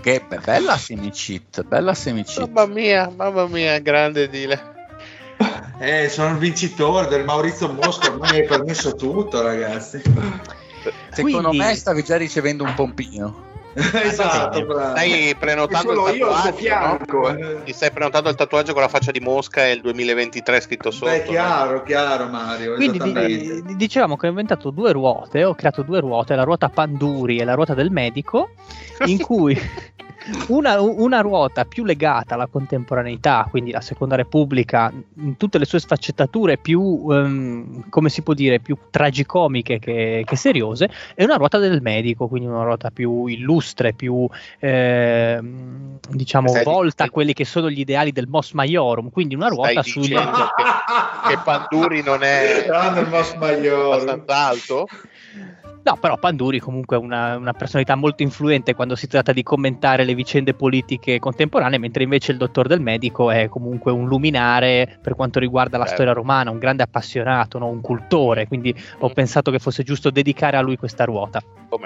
Che bella semicit, bella semicit. Mamma mia, mamma mia, grande Dile. Eh, sono il vincitore del Maurizio Mosca, ormai mi hai permesso tutto, ragazzi. Secondo Quindi... me stavi già ricevendo un pompino. esatto, stai prenotando il tatuaggio no? ti stai prenotando il tatuaggio con la faccia di Mosca e il 2023 scritto sotto Beh, chiaro, no? chiaro Mario quindi di, dicevamo che ho inventato due ruote ho creato due ruote la ruota Panduri e la ruota del medico in cui una, una, ruota più legata alla contemporaneità, quindi la Seconda Repubblica, in tutte le sue sfaccettature più, um, come si può dire, più tragicomiche che, che, seriose, e una ruota del medico, quindi una ruota più illustre, più eh, diciamo Stai volta a quelli che sono gli ideali del Mos Maiorum, quindi una ruota sugli... Che, che Panduri non è grande Mos Maiorum. abbastanza alto? No, però Panduri comunque è una, una, personalità molto influente quando si tratta di commentare le vicende politiche contemporanee, mentre invece il dottor del medico è comunque un luminare per quanto riguarda la eh. storia romana, un grande appassionato, no? un cultore, quindi ho mm. pensato che fosse giusto dedicare a lui questa ruota. Come?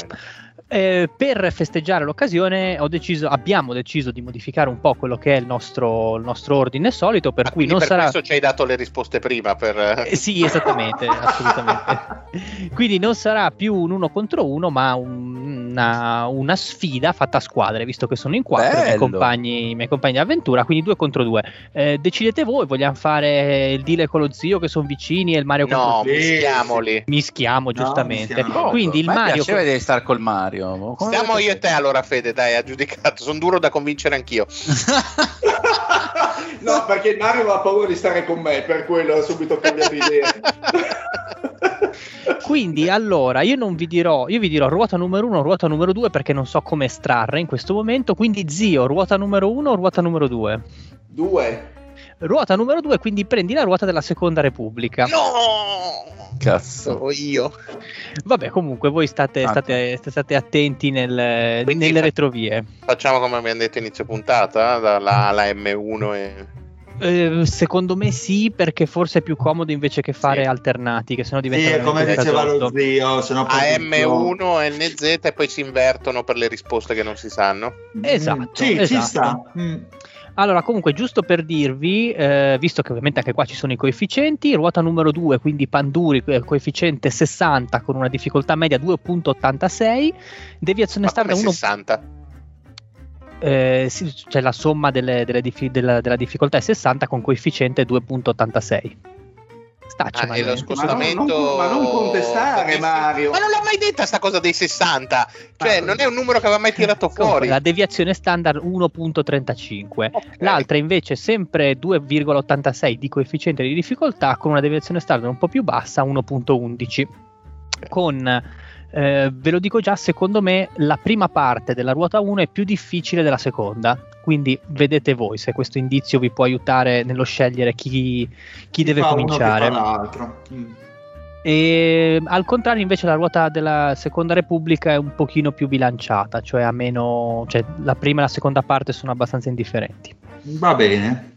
Eh, per festeggiare l'occasione deciso, abbiamo deciso di modificare un po' quello che è il nostro, il nostro ordine solito, per ah, cui non per sarà... questo ci hai dato le risposte prima per... Eh, sì, esattamente, assolutamente. Quindi non sarà più un uno contro uno, ma un, una, una, sfida fatta a squadre, visto che sono in quattro i miei, compagni, i miei compagni di avventura, quindi due contro due. Eh, decidete voi, vogliamo fare il deal con lo zio che sono vicini e il Mario no, contro mischiamoli. Mischiamo, giustamente. No, quindi il Mario... Mi devi stare col Mario. Come Stiamo io e te allora, Fede, dai, ha giudicato. Sono duro da convincere anch'io. no, perché Mario ha paura di stare con me, per quello ho subito cambiato idea. Quindi allora io non vi dirò, io vi dirò ruota numero uno, ruota numero due perché non so come estrarre in questo momento. Quindi zio, ruota numero uno o ruota numero due? Due. Ruota numero due, quindi prendi la ruota della seconda repubblica. No! Cazzo. io. Vabbè, comunque voi state, state, state attenti nel, nelle retrovie. Facciamo come abbiamo detto inizio puntata, dalla A alla M1 e... Eh, secondo me sì, perché forse è più comodo invece che fare sì. alternati, che sennò diventa sì, come diceva lo zio, sennò AM1, NZ e poi si invertono per le risposte che non si sanno. Esatto, mm, sì, esatto. ci sta. Mm. Allora, comunque, giusto per dirvi, eh, visto che ovviamente anche qua ci sono i coefficienti, ruota numero 2, quindi Panduri, eh, coefficiente 60 con una difficoltà media 2.86, deviazione standard 1. 60? Eh, sì, cioè la somma delle, delle della, della difficoltà è 60 con coefficiente 2.86. Staccia, ah, lo scostamento... Ma non, ma non contestare, Mario. Ma non l'ha mai detta sta cosa dei 60. Cioè, ah, non è un numero che aveva mai tirato fuori. La deviazione standard 1.35. Okay. L'altra invece sempre 2,86 di coefficiente di difficoltà con una deviazione standard un po' più bassa, 1.11. Con eh, ve lo dico già, secondo me la prima parte della ruota 1 è più difficile della seconda, quindi vedete voi se questo indizio vi può aiutare nello scegliere chi, chi, chi deve cominciare. Mm. E al contrario, invece, la ruota della Seconda Repubblica è un pochino più bilanciata, cioè a meno, cioè la prima e la seconda parte sono abbastanza indifferenti. Va bene.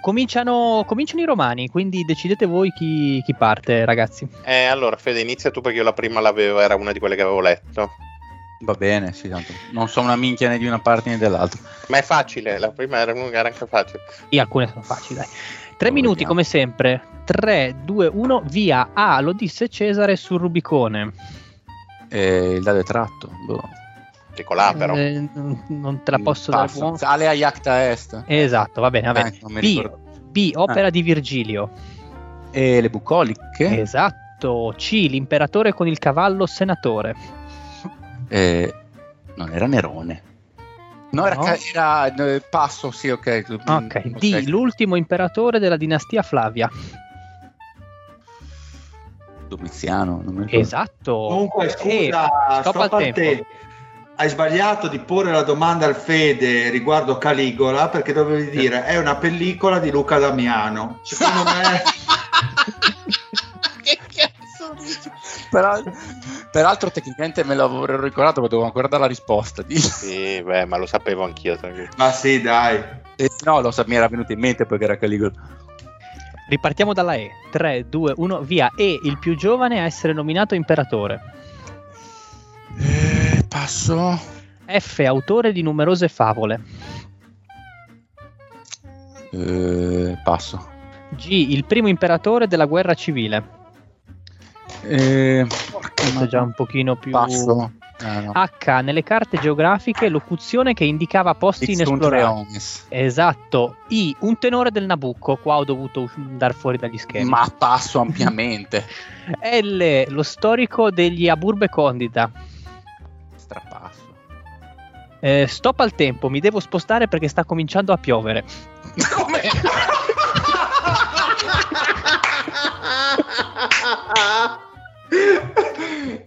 Cominciano, cominciano, i romani, quindi decidete voi chi, chi, parte, ragazzi. Eh, allora, Fede, inizia tu perché io la prima l'avevo, era una di quelle che avevo letto. Va bene, sì, tanto non so una minchia né di una parte né dell'altra. Ma è facile, la prima era, era anche facile. E alcune sono facili, dai. Tre minuti vediamo. come sempre. 3, 2, 1, via. Ah, lo disse Cesare sul Rubicone. Eh, il dado è tratto. Boh. Piccola però. Eh, non te la posso Passa. dare. Sale a Iacta Est. Esatto, va bene, va bene. Eh, B, B, opera eh. di Virgilio. E le bucoliche. Esatto. C, l'imperatore con il cavallo senatore. Eh, non era Nerone. No, era, no. era, era eh, passo, sì, ok. Ok, D, l'ultimo imperatore della dinastia Flavia. Domiziano, non mi ricordo. Esatto. Comunque, scusa, eh, stop, stop al tempo. Te hai sbagliato di porre la domanda al Fede riguardo Caligola perché dovevi dire è una pellicola di Luca Damiano. Secondo me... che cazzo peraltro tecnicamente me l'avevo ricordato, ma dovevo ancora dare la risposta. Sì, beh, ma lo sapevo anch'io. Ma sì, dai. Eh, no, lo, mi era venuto in mente perché era Caligola. Ripartiamo dalla E. 3, 2, 1, via. E, il più giovane a essere nominato imperatore. Eh, passo. F, autore di numerose favole. Eh, passo. G, il primo imperatore della guerra civile. Eh, Questo è già un pochino più... Passo. Eh, no. H, nelle carte geografiche, locuzione che indicava posti inesplorati. Esatto. I, un tenore del Nabucco. Qua ho dovuto andare fuori dagli schemi. Ma passo ampiamente. L, lo storico degli Aburbe Condita. Strapasso. Eh, stop al tempo, mi devo spostare perché sta cominciando a piovere. Come?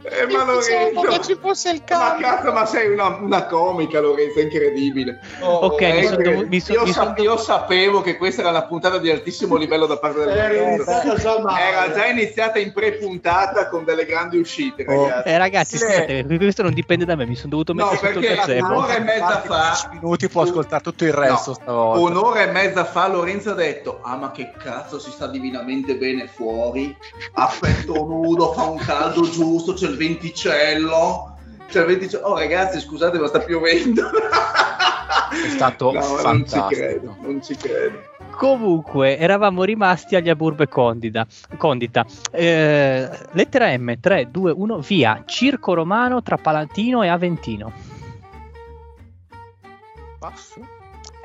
Eh, ma Lorenzo, che ci fosse il ma cambio. cazzo, ma sei una, una comica, Lorenzo, incredibile. Ok, Eh, mi son che- dovu- mi son- io, mi son sa- io sapevo che questa era una puntata di altissimo livello da parte del Lorenzo. Era già iniziata in pre-puntata con delle grandi uscite, ragazzi. Eh, ragazzi, Sì. scusate, questo non dipende da me, mi sono dovuto No, mettere sotto il perché gazebo. un'ora e mezza fa 10 minuti può ascoltare tutto il resto No, stavolta. Un'ora e mezza fa Lorenzo ha detto Ah ma che cazzo si sta divinamente bene fuori A petto nudo, fa un caldo giusto, c'è il venticello C'è il venticello Oh ragazzi scusate ma sta piovendo È stato no, Non ci fantastico. credo, non ci credo Comunque, eravamo rimasti agli Aburbe Condita. Condita. Eh, lettera M, 3, 2, 1, via. Circo romano tra Palantino e Aventino. Passo.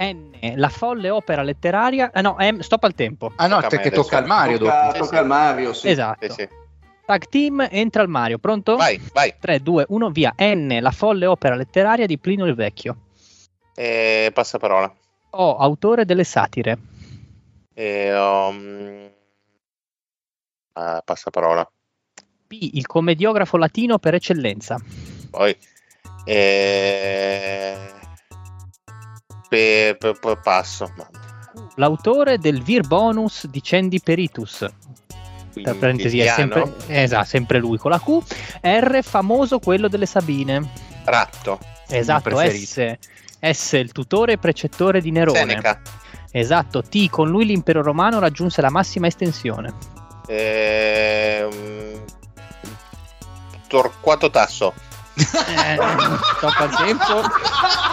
N, la folle opera letteraria. Ah no, M, stop al tempo. Ah no, Tocca te che tocca al Mario Tocca, dopo. tocca al Mario sì. Esatto. Sì, sì. Tag team entra al Mario. Pronto? Vai, vai. 3, 2, 1, via. N, la folle opera letteraria di Plinio il Vecchio. Eh, passa parola. O, autore delle satire. Eh, um, ah, passa parola. P, il commediografo latino per eccellenza. Poi. Eh, pe- pe- pe- passo. L'autore del Vir Bonus di Cendi Peritus. Tra parentesi, è sempre, esatto, sempre lui con la Q. R, famoso quello delle Sabine. Ratto. Esatto. S. S, il tutore e precettore di Nerone. Seneca. Esatto, T, con lui l'impero romano raggiunse la massima estensione. Ehm, Torquato Tasso. Eh, al tempo.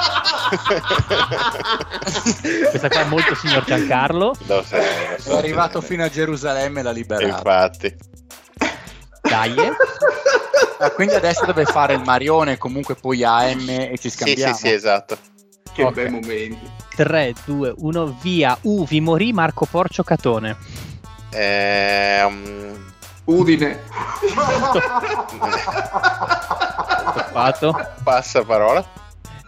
Questa qua è molto signor Giancarlo. Lo sai, lo so. È arrivato fino a Gerusalemme e l'ha liberato. Infatti. Dai. Ah, quindi adesso deve fare il Marione, comunque poi AM e ci Sì, scambiamo. sì, sì, esatto. Che Ok. bei momenti 3, 2, 1, via. U, vi morì Marco Porcio Catone. Ehm, Udine Fatto. passa parola.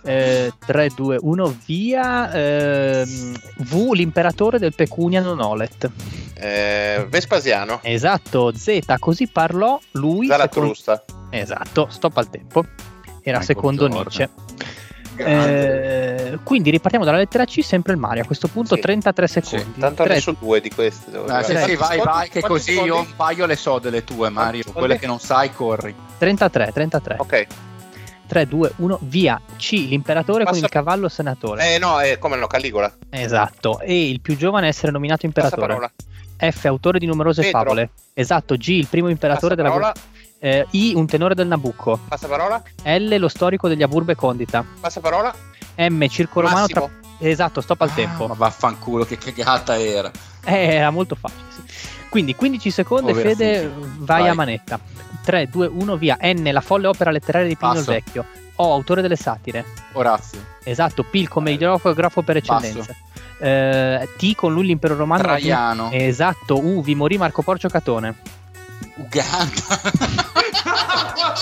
Eh, 3, 2, 1, via. ehm, v, l'imperatore del Pecunia non Olet. Eh, Vespasiano. Esatto, Z, così parlò lui. Zaratrusta. secondo- Esatto, stop al tempo. Era Michael secondo Jordan. Nietzsche. Eh, quindi ripartiamo dalla lettera C, sempre il Mario. A questo punto Sì. 33 secondi. Tanto Tre- adesso due di queste. Ah, sì, sì, vai, Quanti- vai, che quanti così secondi? io un paio le so delle tue, Mario. Quanti Quelle secondi? che non sai, corri. 33, 33. Ok. 3, 2, 1, via. C, l'imperatore con Passa- il cavallo senatore. Eh no, eh, come no, Caligola. Esatto. E il più giovane a essere nominato imperatore. F, autore di numerose Pedro. favole. Esatto. G, il primo imperatore Passa della parola. eh, I, un tenore del Nabucco. Passa parola. L, lo storico degli Aburbe Condita. Passa parola. M, circo romano tra... Esatto, stop al Ah, tempo. ma vaffanculo, che cagata era. Eh, era molto facile. sì. Quindi 15 secondi, Povera Fede, vai, Vai. a manetta. 3, 2, 1, via. N, la folle opera letteraria di Plinio il. Vecchio. O, autore delle satire. Orazio. Esatto, P, il commediografo per eccellenza. Eh, T, con lui l'impero romano. Traiano. Esatto, U, vi morì Marco Porcio Catone. Uganda.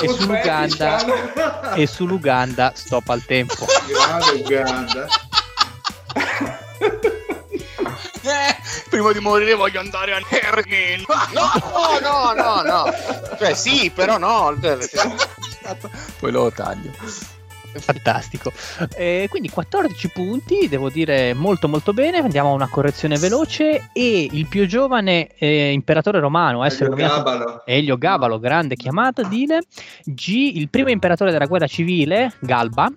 E sull'Uganda, e sull'Uganda stop al tempo. Grande Uganda prima di morire voglio andare a Nergin. No, no, no, no. Cioè sì, però no. Poi lo taglio. Fantastico. Eh, quindi 14 punti, devo dire molto molto bene. Andiamo a una correzione veloce. E il più giovane eh, imperatore romano a essere nominato Gabalo. Elio Gabalo, grande chiamata, dile. G, il primo imperatore della guerra civile, Galba,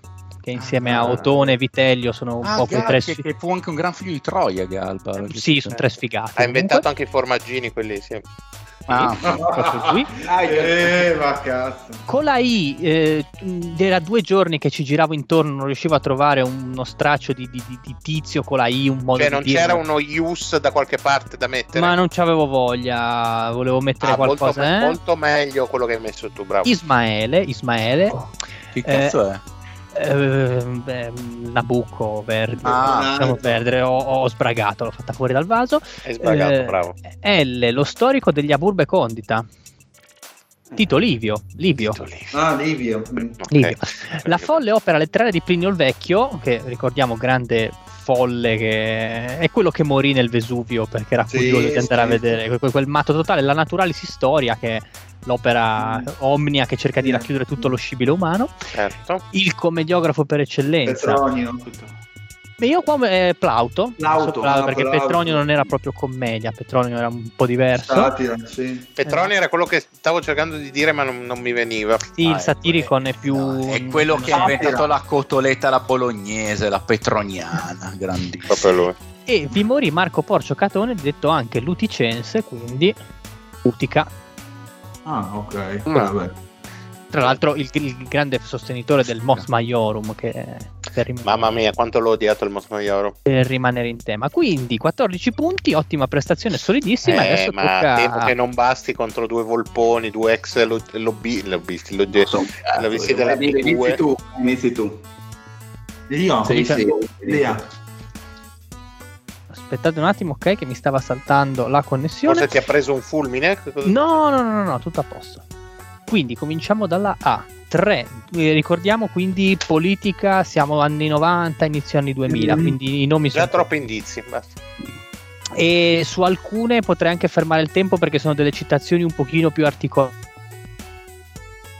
che che insieme a Otone e Vitelio sono un ah, po' quei tre che, che fu anche un gran figlio di Troia Galba. Sì, sono tre sfigati. Ha inventato Comunque... anche i formaggini quelli sì. Ah, proprio eh, ma cazzo. Con la I eh, era due giorni che ci giravo intorno, non riuscivo a trovare uno straccio di, di, di tizio con la I, un modo cioè, non c'era uno ius da qualche parte da mettere? Ma non c'avevo voglia, volevo mettere ah, qualcosa. Molto, eh? molto, meglio quello che hai messo tu, bravo. Ismaele, Ismaele. Che cazzo eh, è? Eh, Nabucco verde, ah, diciamo verde ho, ho, sbragato, l'ho fatta fuori dal vaso. Hai sbragato, eh, bravo. L, lo storico degli Aburbe Condita. Tito Livio. Livio. Tito Livio. Ah, Livio. Livio. Okay. La folle opera letteraria di Plinio il Vecchio, che ricordiamo grande folle che è quello che morì nel Vesuvio perché era curioso sì, di andare sì. a vedere quel, quel, matto totale, la Naturalis Storia che l'opera mm. omnia che cerca di racchiudere tutto lo scibile umano. Certo. Il commediografo per eccellenza. Petronio. Beh, io qua eh, Plauto, Plauto, Plauto perché Plauto. Petronio non era proprio commedia, Petronio era un po' diverso. Satira, sì. Petronio eh. era quello che stavo cercando di dire ma non, non mi veniva. Sì, ah, il satirico è più... No, è quello che ha inventato la cotoletta la bolognese, la petroniana, grandissimo. Proprio lui. E vi morì Marco Porcio Catone, detto anche luticense, quindi Utica Ah, ok. Vabbè. Tra l'altro il, il, grande sostenitore del Mos Maiorum che rim- Mamma mia, quanto l'ho odiato il Mos Maiorum. Per rimanere in tema. Quindi 14 punti, ottima prestazione, solidissima. Eh, adesso ma tocca... temo che non basti contro due volponi, due ex lobby, lobbisti, lo detto, l'avessi della Inizi tu, inizi tu. Io? Sì, sì. Aspettate un attimo, ok, che mi stava saltando la connessione. Forse ti ha preso un fulmine? No, no, no, no, no, tutto a posto. Quindi cominciamo dalla A. 3. Eh, ricordiamo quindi politica, siamo anni 90, inizio anni 2000, mm. quindi i nomi sono... Già troppi indizi, basta. E su alcune potrei anche fermare il tempo perché sono delle citazioni un pochino più articolate.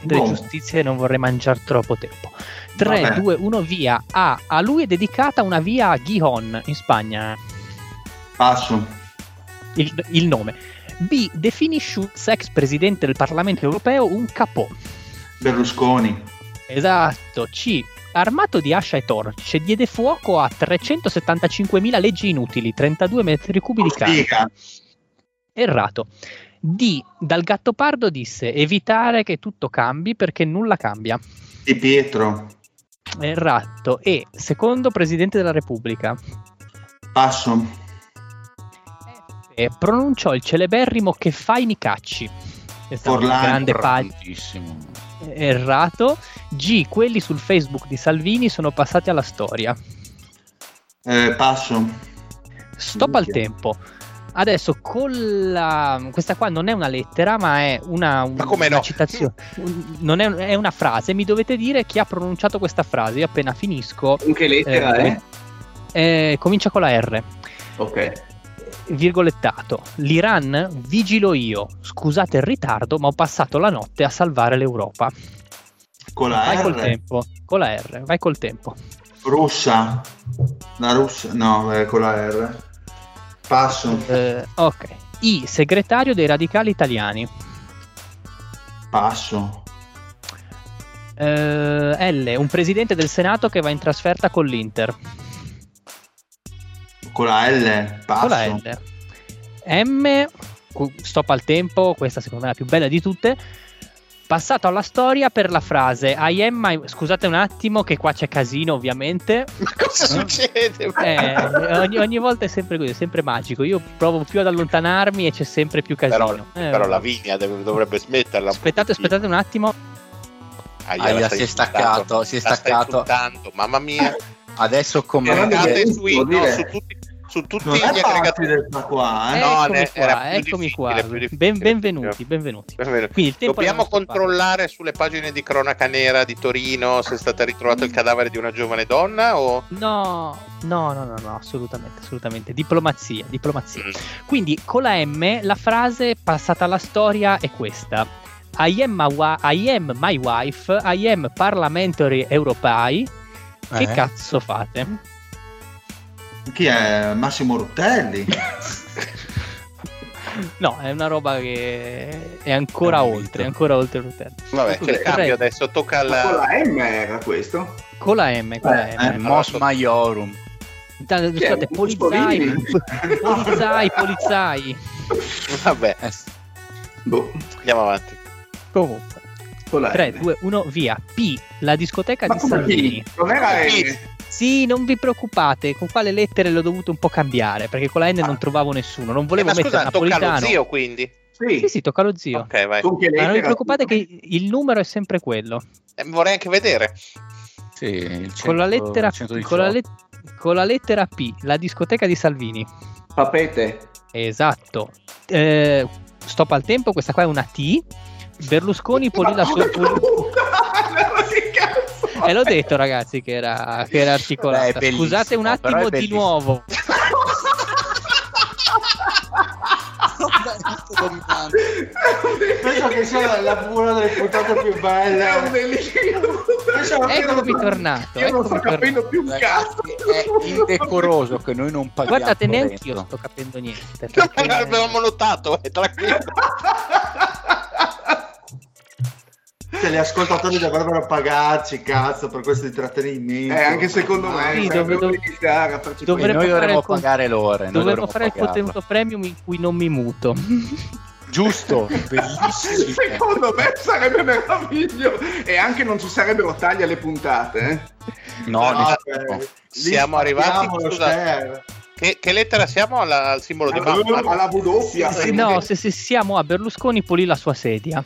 Delle giustizie e non vorrei mangiare troppo tempo. 3, 2, 1, via. A. A lui è dedicata una via a Gijón in Spagna. Passo. Il, il nome. B. Definisce Schulz, ex presidente del Parlamento europeo, un capò. Berlusconi. Esatto. C. Armato di ascia e torce, diede fuoco a 375.000 leggi inutili, 32 metri cubi di carne. Errato. D. Dal Gattopardo disse evitare che tutto cambi perché nulla cambia. Di Pietro. Errato. E. Secondo presidente della Repubblica. Passo pronunciò il celeberrimo che fai Nicacci. È stato un grande pagina. Errato. G. Quelli sul Facebook di Salvini sono passati alla storia. Eh, passo. Stop al tempo. Adesso con la... questa qua non è una lettera, ma è una, un, ma come una no? citazione. non è, è, una frase. Mi dovete dire chi ha pronunciato questa frase. Io appena finisco. Con che lettera eh, è? Eh, comincia con la R. Ok virgolettato, l'Iran vigilo io, scusate il ritardo, ma ho passato la notte a salvare l'Europa. Con la vai R? col tempo, con la R, vai col tempo. Russia? La Russia? No, eh, con la R. Passo. Eh, ok. I, segretario dei radicali italiani. Passo. Eh, L, un presidente del Senato che va in trasferta con l'Inter. Con la L, passo. Con la L. M, stop al tempo, questa secondo me è la più bella di tutte. Passato alla storia per la frase I am my... Scusate un attimo che qua c'è casino ovviamente. Ma cosa succede? Eh, ogni, ogni, volta è sempre così, è sempre magico. Io provo più ad allontanarmi e c'è sempre più casino. Però, eh, però la vigna dovrebbe smetterla. Aspettate, aspettate un attimo. Aia, si è staccato, si è staccato. Mamma mia. Adesso come... Su, no, su tutti su tutti non gli aggregati del qua, eh? no, eccomi qua, eccomi qua. Ben, benvenuti, benvenuti. benvenuti. Dobbiamo controllare sulle pagine di cronaca nera di Torino se è stato ritrovato il cadavere di una giovane donna o No, no, no, no, no assolutamente, assolutamente. Diplomazia, diplomazia. Mm. Quindi con la M la frase passata alla storia è questa. I am, my, I am my wife, I am parliamentary europei. Che eh. cazzo fate? Chi è Massimo Ruttelli? No, è una roba che è ancora oltre, ancora oltre l'utente. Vabbè, c'è il cambio adesso, tocca alla... con la M era questo? Con la M, con eh, la M. Eh, Mos Maiorum. Scusate, polizzai, polizzai, polizzai. Vabbè, boh. andiamo avanti. Comunque. 3, 2, 1, via. P, la discoteca Ma di Salvini. P? Non era P? Sì, non vi preoccupate, con quale lettere l'ho dovuto un po' cambiare, perché con la N ah. non trovavo nessuno, non volevo eh, mettere scusa, napolitano. tocca lo zio quindi? Sì. sì, sì, tocca lo zio. Ok, vai. Ma non vi preoccupate che il numero è sempre quello. Eh, vorrei anche vedere. Sì, 100, con, la lettera, con, la let- con la lettera P, la discoteca di Salvini. Papete. Esatto. Eh, stop al tempo, questa qua è una T. Berlusconi pulì la sua... Pul- E l'ho detto, ragazzi, che era, che era articolata. Beh, Scusate un attimo di nuovo. penso che sia la, una delle puntate più belle. È un bellissimo. Eccomi tornato io non sto capendo più un cazzo. è indecoroso che noi non paghiamo guardate neanche io sto capendo niente perché... l'avevamo notato è tranquillo cioè, gli ascoltatori dovrebbero pagarci cazzo per questo intrattenimento. Eh, anche secondo me sì, dove, dove, dove noi dovremmo pagare l'ora dovremmo fare il contenuto premium in cui non mi muto. Giusto bellissimo. Secondo me sarebbe meraviglioso e anche non ci sarebbero tagli alle puntate eh? no, no eh, siamo arrivati che, che, lettera siamo alla, al simbolo di mamma? Alla W. Sì, sì, no, se, se, siamo a Berlusconi pulì la sua sedia.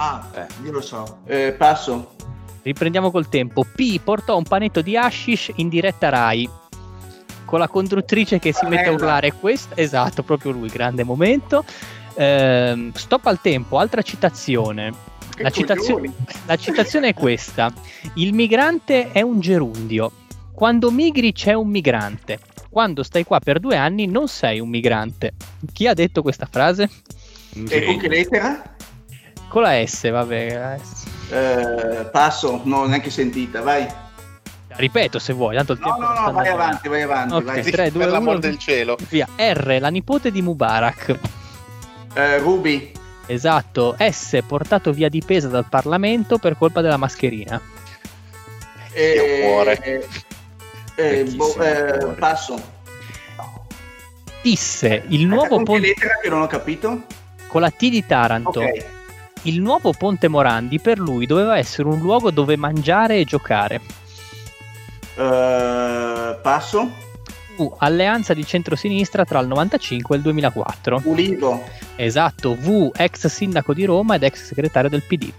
Ah, eh. io lo so. Eh, passo. Riprendiamo col tempo. P portò un panetto di hashish in diretta Rai. Con la conduttrice che si mette a urlare questa. Esatto, proprio lui, grande momento. Eh, stop al tempo, altra citazione. La, citazio- la citazione è questa. Il migrante è un gerundio. Quando migri c'è un migrante. Quando stai qua per due anni non sei un migrante. Chi ha detto questa frase? E con che lettera? Con la S, vabbè. Eh, passo, non ho neanche sentita, vai. Ripeto se vuoi, tanto il tempo. No, no, no, vai avanti, vai avanti. Okay, vai. 3, 2, per 1, l'amor del cielo. Via. R, la nipote di Mubarak. Eh, Ruby. Esatto. S, portato via di pesa dal Parlamento per colpa della mascherina. Eh, cuore. Eh, eh, boh, eh, passo. Tisse, il nuovo ponte. lettera che non ho capito? Con la T di Taranto. Ok il nuovo Ponte Morandi per lui doveva essere un luogo dove mangiare e giocare. Uh, passo. V, alleanza di centrosinistra tra il 95 e il 2004. Ulivo. Esatto, V, ex sindaco di Roma ed ex segretario del PD.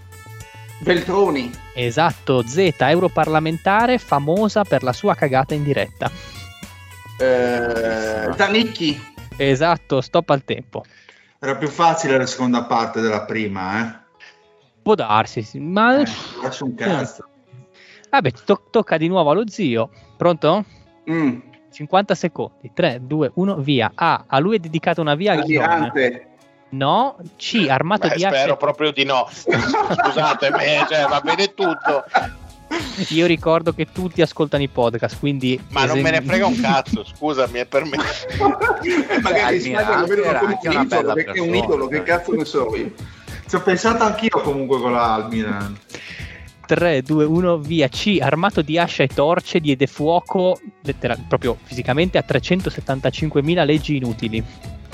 Veltroni. Esatto, Z, europarlamentare famosa per la sua cagata in diretta. Uh, Zanicchi. Esatto, stop al tempo. Era più facile la seconda parte della prima, eh? Può darsi, ma... Eh, lascio un cazzo. Vabbè, to- tocca di nuovo allo zio. Pronto? Mm. 50 secondi. 3, 2, 1, via. A. A lui è dedicata una via a No. C. Armato Beh, di Spero proprio di no. Scusate, cioè, va bene tutto. Io ricordo che tutti ascoltano i podcast, quindi... Ma non me ne frega un cazzo, scusami, è per me. Magari come un idolo, perché è un idolo, che cazzo ne so io. Ci ho pensato anch'io comunque con la Almiran. 3, 2, 1, via. C. Armato di ascia e torce, diede fuoco, letteral- proprio fisicamente, a 375.000 leggi inutili.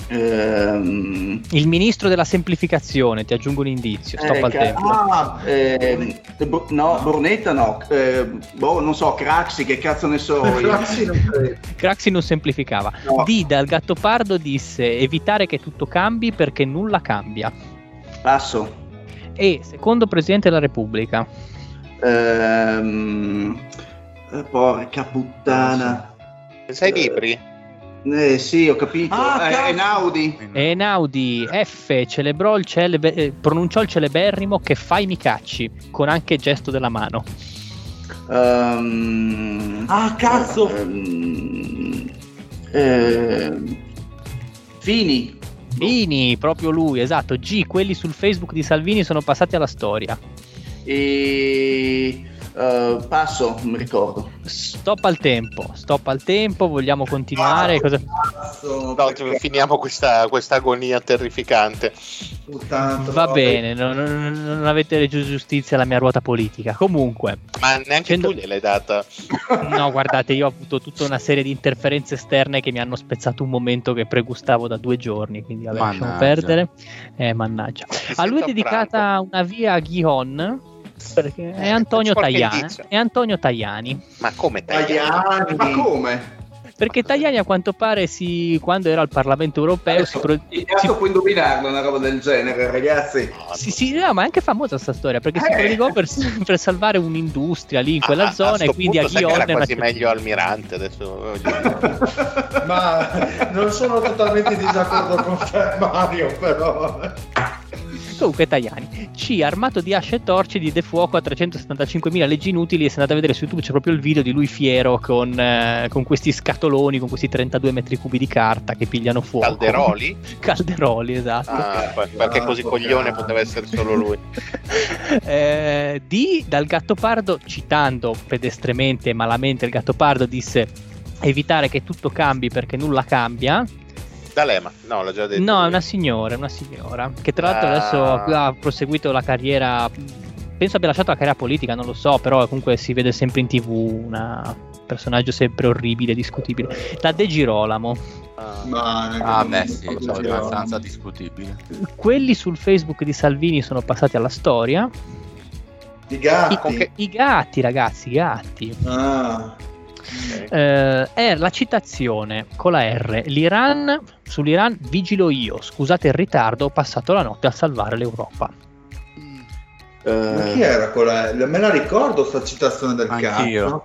Ehm... Il ministro della semplificazione, ti aggiungo un indizio, stop eh, al tempo. Ah, eh, no, Brunetta no, eh, boh, non so, Craxi, che cazzo ne so. Craxi non semplificava. No. Dida, il gattopardo, disse evitare che tutto cambi perché nulla cambia. Passo. E secondo Presidente della Repubblica. Ehm, eh, porca puttana. Sei libri? Eh, sì, ho capito. Ah, eh, Einaudi. Einaudi F celebrò il celebre, eh, pronunciò il celeberrimo che fai mi cacci, con anche gesto della mano. Um, ah, cazzo! Um, eh, Fini. Fini, proprio lui, esatto. G, quelli sul Facebook di Salvini sono passati alla storia. E Uh, passo, non mi ricordo. Stop al tempo, stop al tempo, vogliamo continuare? Cosa... No, perché... finiamo questa, questa, agonia terrificante. Va bene, non, non, non, avete giustizia alla mia ruota politica. Comunque, ma neanche cento... tu gliel'hai data. No, guardate, io ho avuto tutta una serie di interferenze esterne che mi hanno spezzato un momento che pregustavo da due giorni. Quindi vabbè, lasciamo perdere. Eh, mannaggia. A lui è dedicata una via a Gihon perché è Antonio Tajani. È Antonio Tajani. Ma come Tajani? Ma come? Perché Tajani a quanto pare si, quando era al Parlamento europeo Adesso, si pro... si... può indovinarlo una roba del genere ragazzi sì, sì, no, ma è anche famosa questa storia perché eh. si prodigò per, per, salvare un'industria lì in quella ah, zona e quindi a Ghione era quasi meglio Almirante adesso ma non sono totalmente in disaccordo con Mario però Comunque Tajani, C armato di asce e torce di de fuoco a 375.000 leggi inutili e se andate a vedere su YouTube c'è proprio il video di lui fiero con, eh, con questi scatoloni, con questi 32 metri cubi di carta che pigliano fuoco. Calderoli? Calderoli, esatto. Ah, perché così coglione poteva essere solo lui. eh, D dal Gattopardo, citando pedestremente e malamente il Gattopardo, disse evitare che tutto cambi perché nulla cambia D'Alema, no, l'ho già detto. No, è una signora, una signora. Che tra l'altro ah. adesso ha proseguito la carriera. Penso abbia lasciato la carriera politica, non lo so, però comunque si vede sempre in tv un personaggio sempre orribile, discutibile. La De Girolamo. Ah, ah beh sì, è abbastanza discutibile. Quelli sul Facebook di Salvini sono passati alla storia. I gatti. I, I gatti, ragazzi, i gatti. Ah. Eh, è la citazione con la R. L'Iran, sull'Iran vigilo io, scusate il ritardo, ho passato la notte a salvare l'Europa. Ma chi era quella? Me la ricordo sta citazione del Anch'io. cazzo.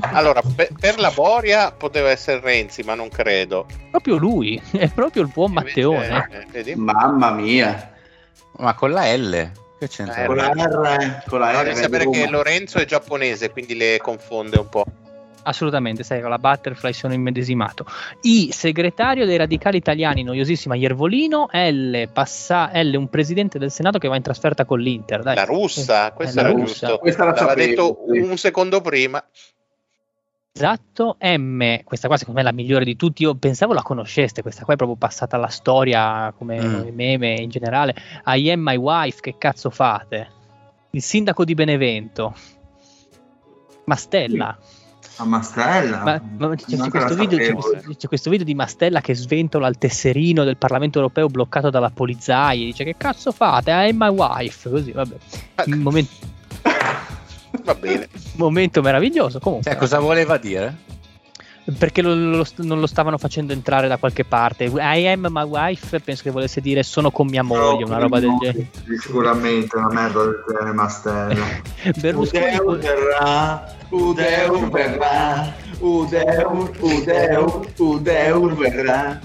Allora, per, per, la Boria poteva essere Renzi, ma non credo. Proprio lui, è proprio il buon Matteone. Eh, Mamma mia. Ma con la L. Che c'entra? Eh, con la R. Con la R. Devi sapere che Lorenzo è giapponese, quindi le confonde un po'. Assolutamente, sai, con la Butterfly sono immedesimato. I segretario dei radicali italiani, noiosissima Iervolino, L, passa, L, un presidente del Senato che va in trasferta con l'Inter. Dai. La russa, questa era russa. giusto. Questa l'aveva detto un secondo prima. Esatto, M, questa qua secondo me è la migliore di tutti, io pensavo la conosceste, questa qua è proprio passata alla storia come mm. meme in generale. I am my wife, che cazzo fate? Il sindaco di Benevento. Mastella. Mm a Mastella. Ma, ma c'è, c'è, questo video, c'è, c'è, questo video, di Mastella che sventola il tesserino del Parlamento europeo bloccato dalla polizia. Dice: Che cazzo fate? I'm my wife. Così, vabbè. Un momento. Va bene. Momento meraviglioso. Comunque. Cioè, cosa voleva dire? Perché lo, lo, non lo stavano facendo entrare da qualche parte. I am my wife, penso che volesse dire sono con mia moglie, no, una roba del genere. Sicuramente una merda del genere, Mastella. Berlusconi Udeu verrà, Udeu verrà, Udeu, Udeu, Udeu verrà.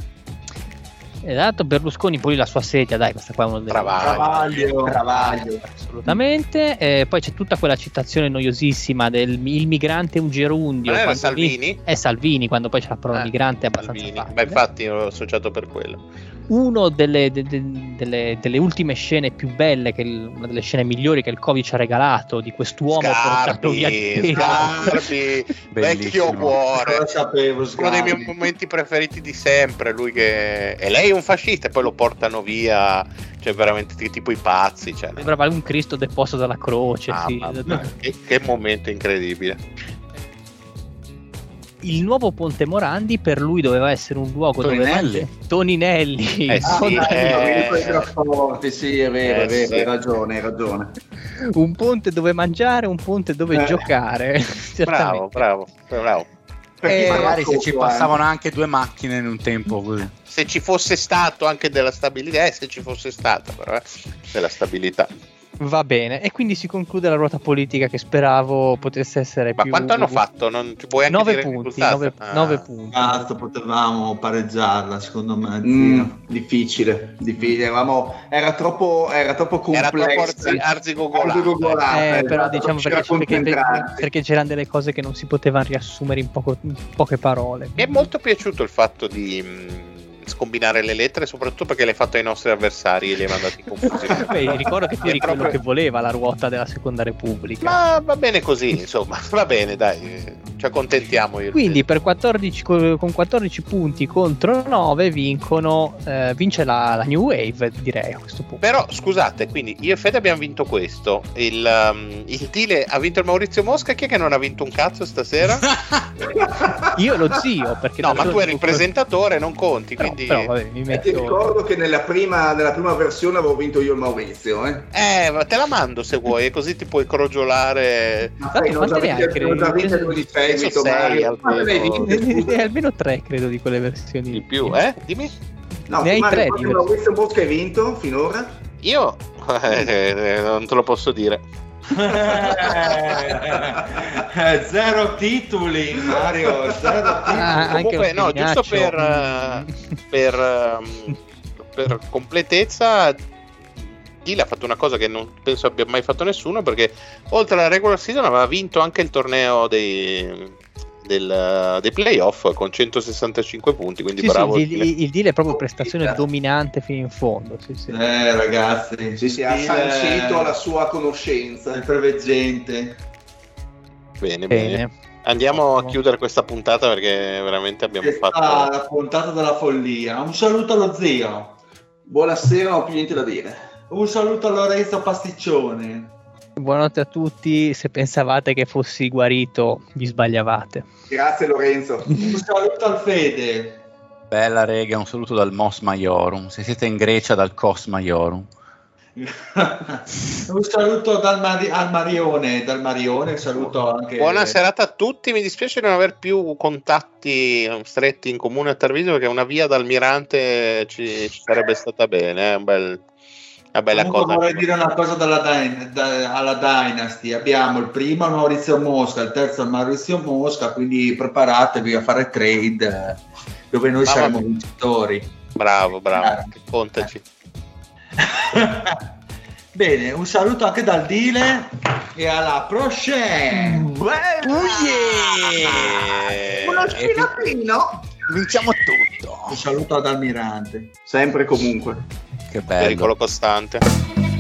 Esatto, Berlusconi poi la sua sedia, dai, questa qua è uno dei Travaglio, Travaglio. Assolutamente. Eh, poi c'è tutta quella citazione noiosissima del il migrante è un gerundio. Ma era Salvini? È Salvini, quando poi c'è la parola eh, migrante è abbastanza Salvini. Ma infatti l'ho associato per quello una delle, de, de, delle, delle, ultime scene più belle, che il, una delle scene migliori che il Covid ci ha regalato di quest'uomo portato via Scarpi, vecchio cuore, sapevo, uno dei miei momenti preferiti di sempre, lui che e lei è un fascista e poi lo portano via, cioè veramente tipo i pazzi. Cioè. Sembrava un Cristo deposto dalla croce. Ah, sì. che, che momento incredibile il nuovo Ponte Morandi per lui doveva essere un luogo Toninelli. dove Toninelli eh sì, eh, eh, sì, è vero, eh, è vero, sì. hai ragione, hai ragione. Un ponte dove mangiare, un ponte dove eh. giocare. bravo, bravo, bravo. Perché eh, magari se ci passavano anche due macchine in un tempo così. Se ci fosse stato anche della stabilità, eh, se ci fosse stata però, eh, della stabilità. Va bene, e quindi si conclude la ruota politica che speravo potesse essere Ma più... quanto hanno fatto? Non ci puoi anche 9 punti, 9, ah. 9 punti. Cazzo, potevamo pareggiarla, secondo me. Mm, difficile, difficile. Eravamo, era, troppo, era troppo complesso. Era troppo arzigogolata. Eh, però diciamo perché, perché, perché, c'erano delle cose che non si potevano riassumere in, poco, in poche parole. Mi è molto piaciuto il fatto di scombinare le lettere, soprattutto perché l'hai fatto ai nostri avversari e li hai mandati in confusione. Beh, ricordo che tu eri proprio... quello che voleva la ruota della seconda repubblica. Ma va bene così, insomma, va bene, dai, ci accontentiamo. Io Quindi per 14, con 14 punti contro 9 vincono, eh, vince la, la, New Wave, direi a questo punto. Però scusate, quindi io e Fede abbiamo vinto questo, il, um, il Dile ha vinto il Maurizio Mosca, chi è che non ha vinto un cazzo stasera? io lo zio, perché... No, ma tu eri il presentatore, non conti, però, quindi... Però, vabbè, mi metto... Ti ricordo che nella prima, nella prima versione avevo vinto io il Maurizio, eh? Eh, te la mando se vuoi, così ti puoi crogiolare... Ma sai, non già vinto, non già vinto seguito, Mario. Almeno, almeno tre, credo, di quelle versioni. Di più, eh? Dimmi. No, ne hai Mario, tre. Maurizio Mosca hai vinto finora? Io? Eh, non te lo posso dire. zero titoli Mario zero titoli. Ah, comunque no giusto per, uh, per, um, per completezza Gil ha fatto una cosa che non penso abbia mai fatto nessuno perché oltre alla regular season aveva vinto anche il torneo dei, del, dei playoff con 165 punti quindi sì, bravo sì, il, il, deal è proprio prestazione dominante fino in fondo sì, sì. eh ragazzi sì, sì, ha sancito la sua conoscenza il preveggente bene bene, bene. andiamo a chiudere questa puntata perché veramente abbiamo questa fatto la puntata della follia. Un saluto allo zio. Buonasera non ho più niente da dire un saluto a Lorenzo Pasticcione. Buonanotte a tutti, se pensavate che fossi guarito vi sbagliavate. Grazie Lorenzo. un saluto al Fede. Bella rega, un saluto dal Mos Maiorum. Se siete in Grecia dal Cos Maiorum. un saluto dal Mari- al Marione, dal Marione, saluto anche. Buona serata a tutti. Mi dispiace non aver più contatti stretti in comune a Treviso perché una via dal Mirante ci, ci sarebbe stata bene. Eh? Un bel una bella Comunque cosa. Vorrei dire una cosa dalla Dyn- da- alla Dynasty. Abbiamo il primo Maurizio Mosca, il terzo Maurizio Mosca, quindi preparatevi a fare trade eh, dove noi bravo. saremo vincitori. Bravo, bravo, ah. contaci. Bene, un saluto anche dal Dile e alla prochaine. Oh yeah! Uno spinappino. Vinciamo tutto. Un saluto ad Almirante. Sempre e comunque. Che bello. Pericolo costante.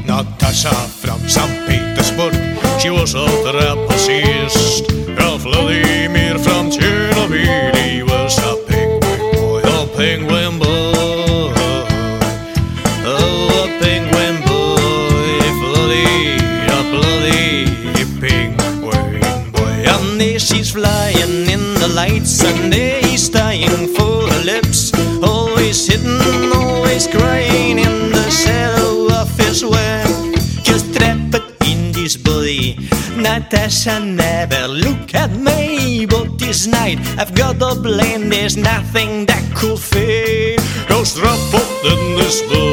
Natasha from St. Petersburg, she was a trapezist. Ralph Vladimir from Chernobyl, he was a penguin boy, a penguin boy. Oh, a penguin boy, bloody, a bloody penguin boy. And there she's flying in the lights, and there he's dying for her lips. Always hidden, always crying Natasha never look at me, but this night I've got a blame. There's nothing that could fail. fade. Cause trapped in this body.